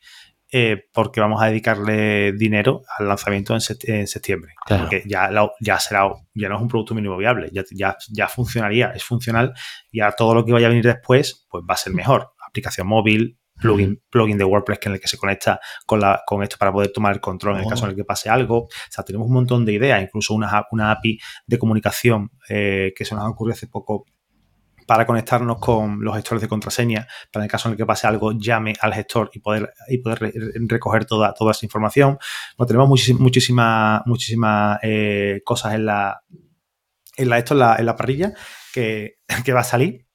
Eh, porque vamos a dedicarle dinero al lanzamiento en, septiembre. Porque ya, ya será, ya no es un producto mínimo viable, ya, ya, ya, funcionaría, es funcional y a todo lo que vaya a venir después, pues va a ser mejor. Aplicación móvil, plugin, plugin de WordPress que en el que se conecta con, la, con esto para poder tomar el control en el caso en el que pase algo. O sea, tenemos un montón de ideas, incluso una, una API de comunicación eh, que se nos ha ocurrido hace poco para conectarnos con los gestores de contraseña, para en el caso en el que pase algo, llame al gestor y poder, y poder recoger toda, toda esa información. Bueno, tenemos muchísimas muchísimas eh, cosas en la, en la, esto, en la, parrilla que, va a salir.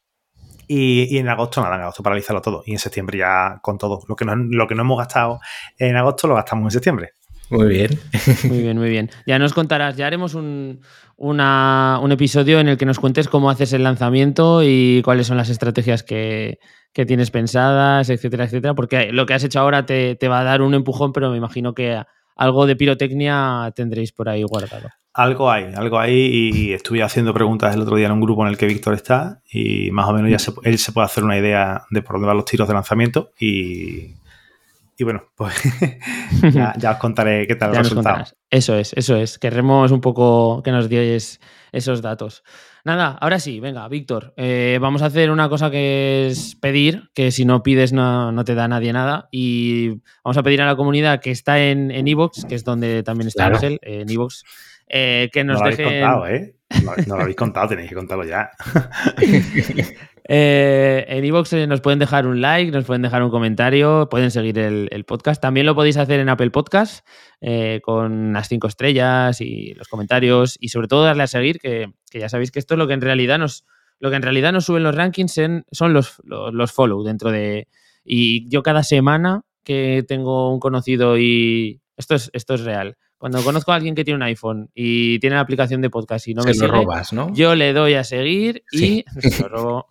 Y, en agosto, nada, en agosto paralizarlo todo. Y en septiembre ya con todo. Lo que no, lo que no hemos gastado en agosto lo gastamos en septiembre. Muy bien. Muy bien, muy bien. Ya nos contarás, ya haremos un, un episodio en el que nos cuentes cómo haces el lanzamiento y cuáles son las estrategias que, tienes pensadas, etcétera, etcétera, porque lo que has hecho ahora te, va a dar un empujón, pero me imagino que algo de pirotecnia tendréis por ahí guardado. Algo hay, algo hay y estuve haciendo preguntas el otro día en un grupo en el que Víctor está y más o menos ya él se puede hacer una idea de por dónde van los tiros de lanzamiento y, y bueno, pues ya, os contaré qué tal el resultado. Eso es, eso es. Queremos un poco que nos diáis esos datos. Nada, ahora sí, venga, Víctor, eh, vamos a hacer una cosa que es pedir, que si no pides no, te da nadie nada. Y vamos a pedir a la comunidad que está en Evox, que es donde también está Ángel, en Evox, eh, que nos no lo dejen... Contado, ¿eh? No, no, lo habéis contado, tenéis que contarlo ya. Eh, en iVoox eh, nos pueden dejar un like, nos pueden dejar un comentario, pueden seguir el, podcast. También lo podéis hacer en Apple Podcast eh, con las cinco estrellas y los comentarios y sobre todo darle a seguir, que, ya sabéis que esto es lo que en realidad nos, lo que en realidad nos suben los rankings son los, los, follow dentro de... Y yo cada semana que tengo un conocido y esto es, esto es real. Cuando conozco a alguien que tiene un iPhone y tiene la aplicación de podcast y no me sigue, robas, ¿no? yo le doy a seguir y se lo robo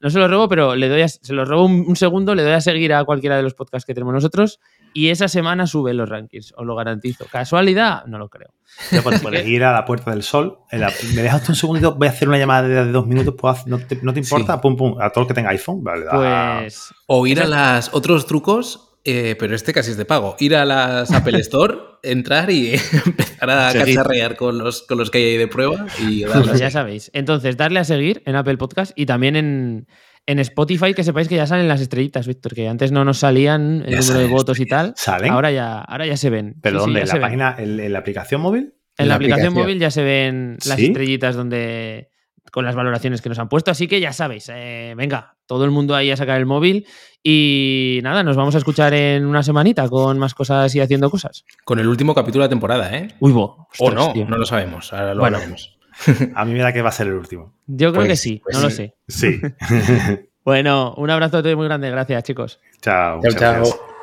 no se lo robo, pero le doy se lo robo un, segundo, le doy a seguir a cualquiera de los podcasts que tenemos nosotros y esa semana sube los rankings, os lo garantizo. ¿Casualidad? No lo creo. Ya puedes, ir a la Puerta del Sol. ¿Me dejas un segundito? Voy a hacer una llamada de, dos minutos. ¿No te, no te importa? Pum, pum. A todo el que tenga iPhone. Vale, pues... O ir a las otros trucos eh, pero este casi es de pago. Ir a las Apple Store, entrar y empezar a cacharrear con los, con los que hay ahí de prueba. Y pues ya sabéis. Entonces, darle a seguir en Apple Podcast y también en, Spotify, que sepáis que ya salen las estrellitas, Víctor, que antes no nos salían el número de votos y tal. ¿Salen? Ahora ya, ahora ya se ven. ¿Pero dónde? ¿En la página, en, la aplicación móvil? En, la, aplicación, móvil ya se ven las estrellitas donde con las valoraciones que nos han puesto. Así que ya sabéis, eh, venga, todo el mundo ahí a sacar el móvil. Y nada, nos vamos a escuchar en una semanita con más cosas y haciendo cosas. Con el último capítulo de la temporada, ¿eh? Uy, bo, o no, no lo sabemos. Ahora lo bueno, a mí me da que va a ser el último. Yo creo pues que sí, pues no lo sé. Sí. bueno, un abrazo muy grande. Gracias, chicos. Chao. Chao, chao.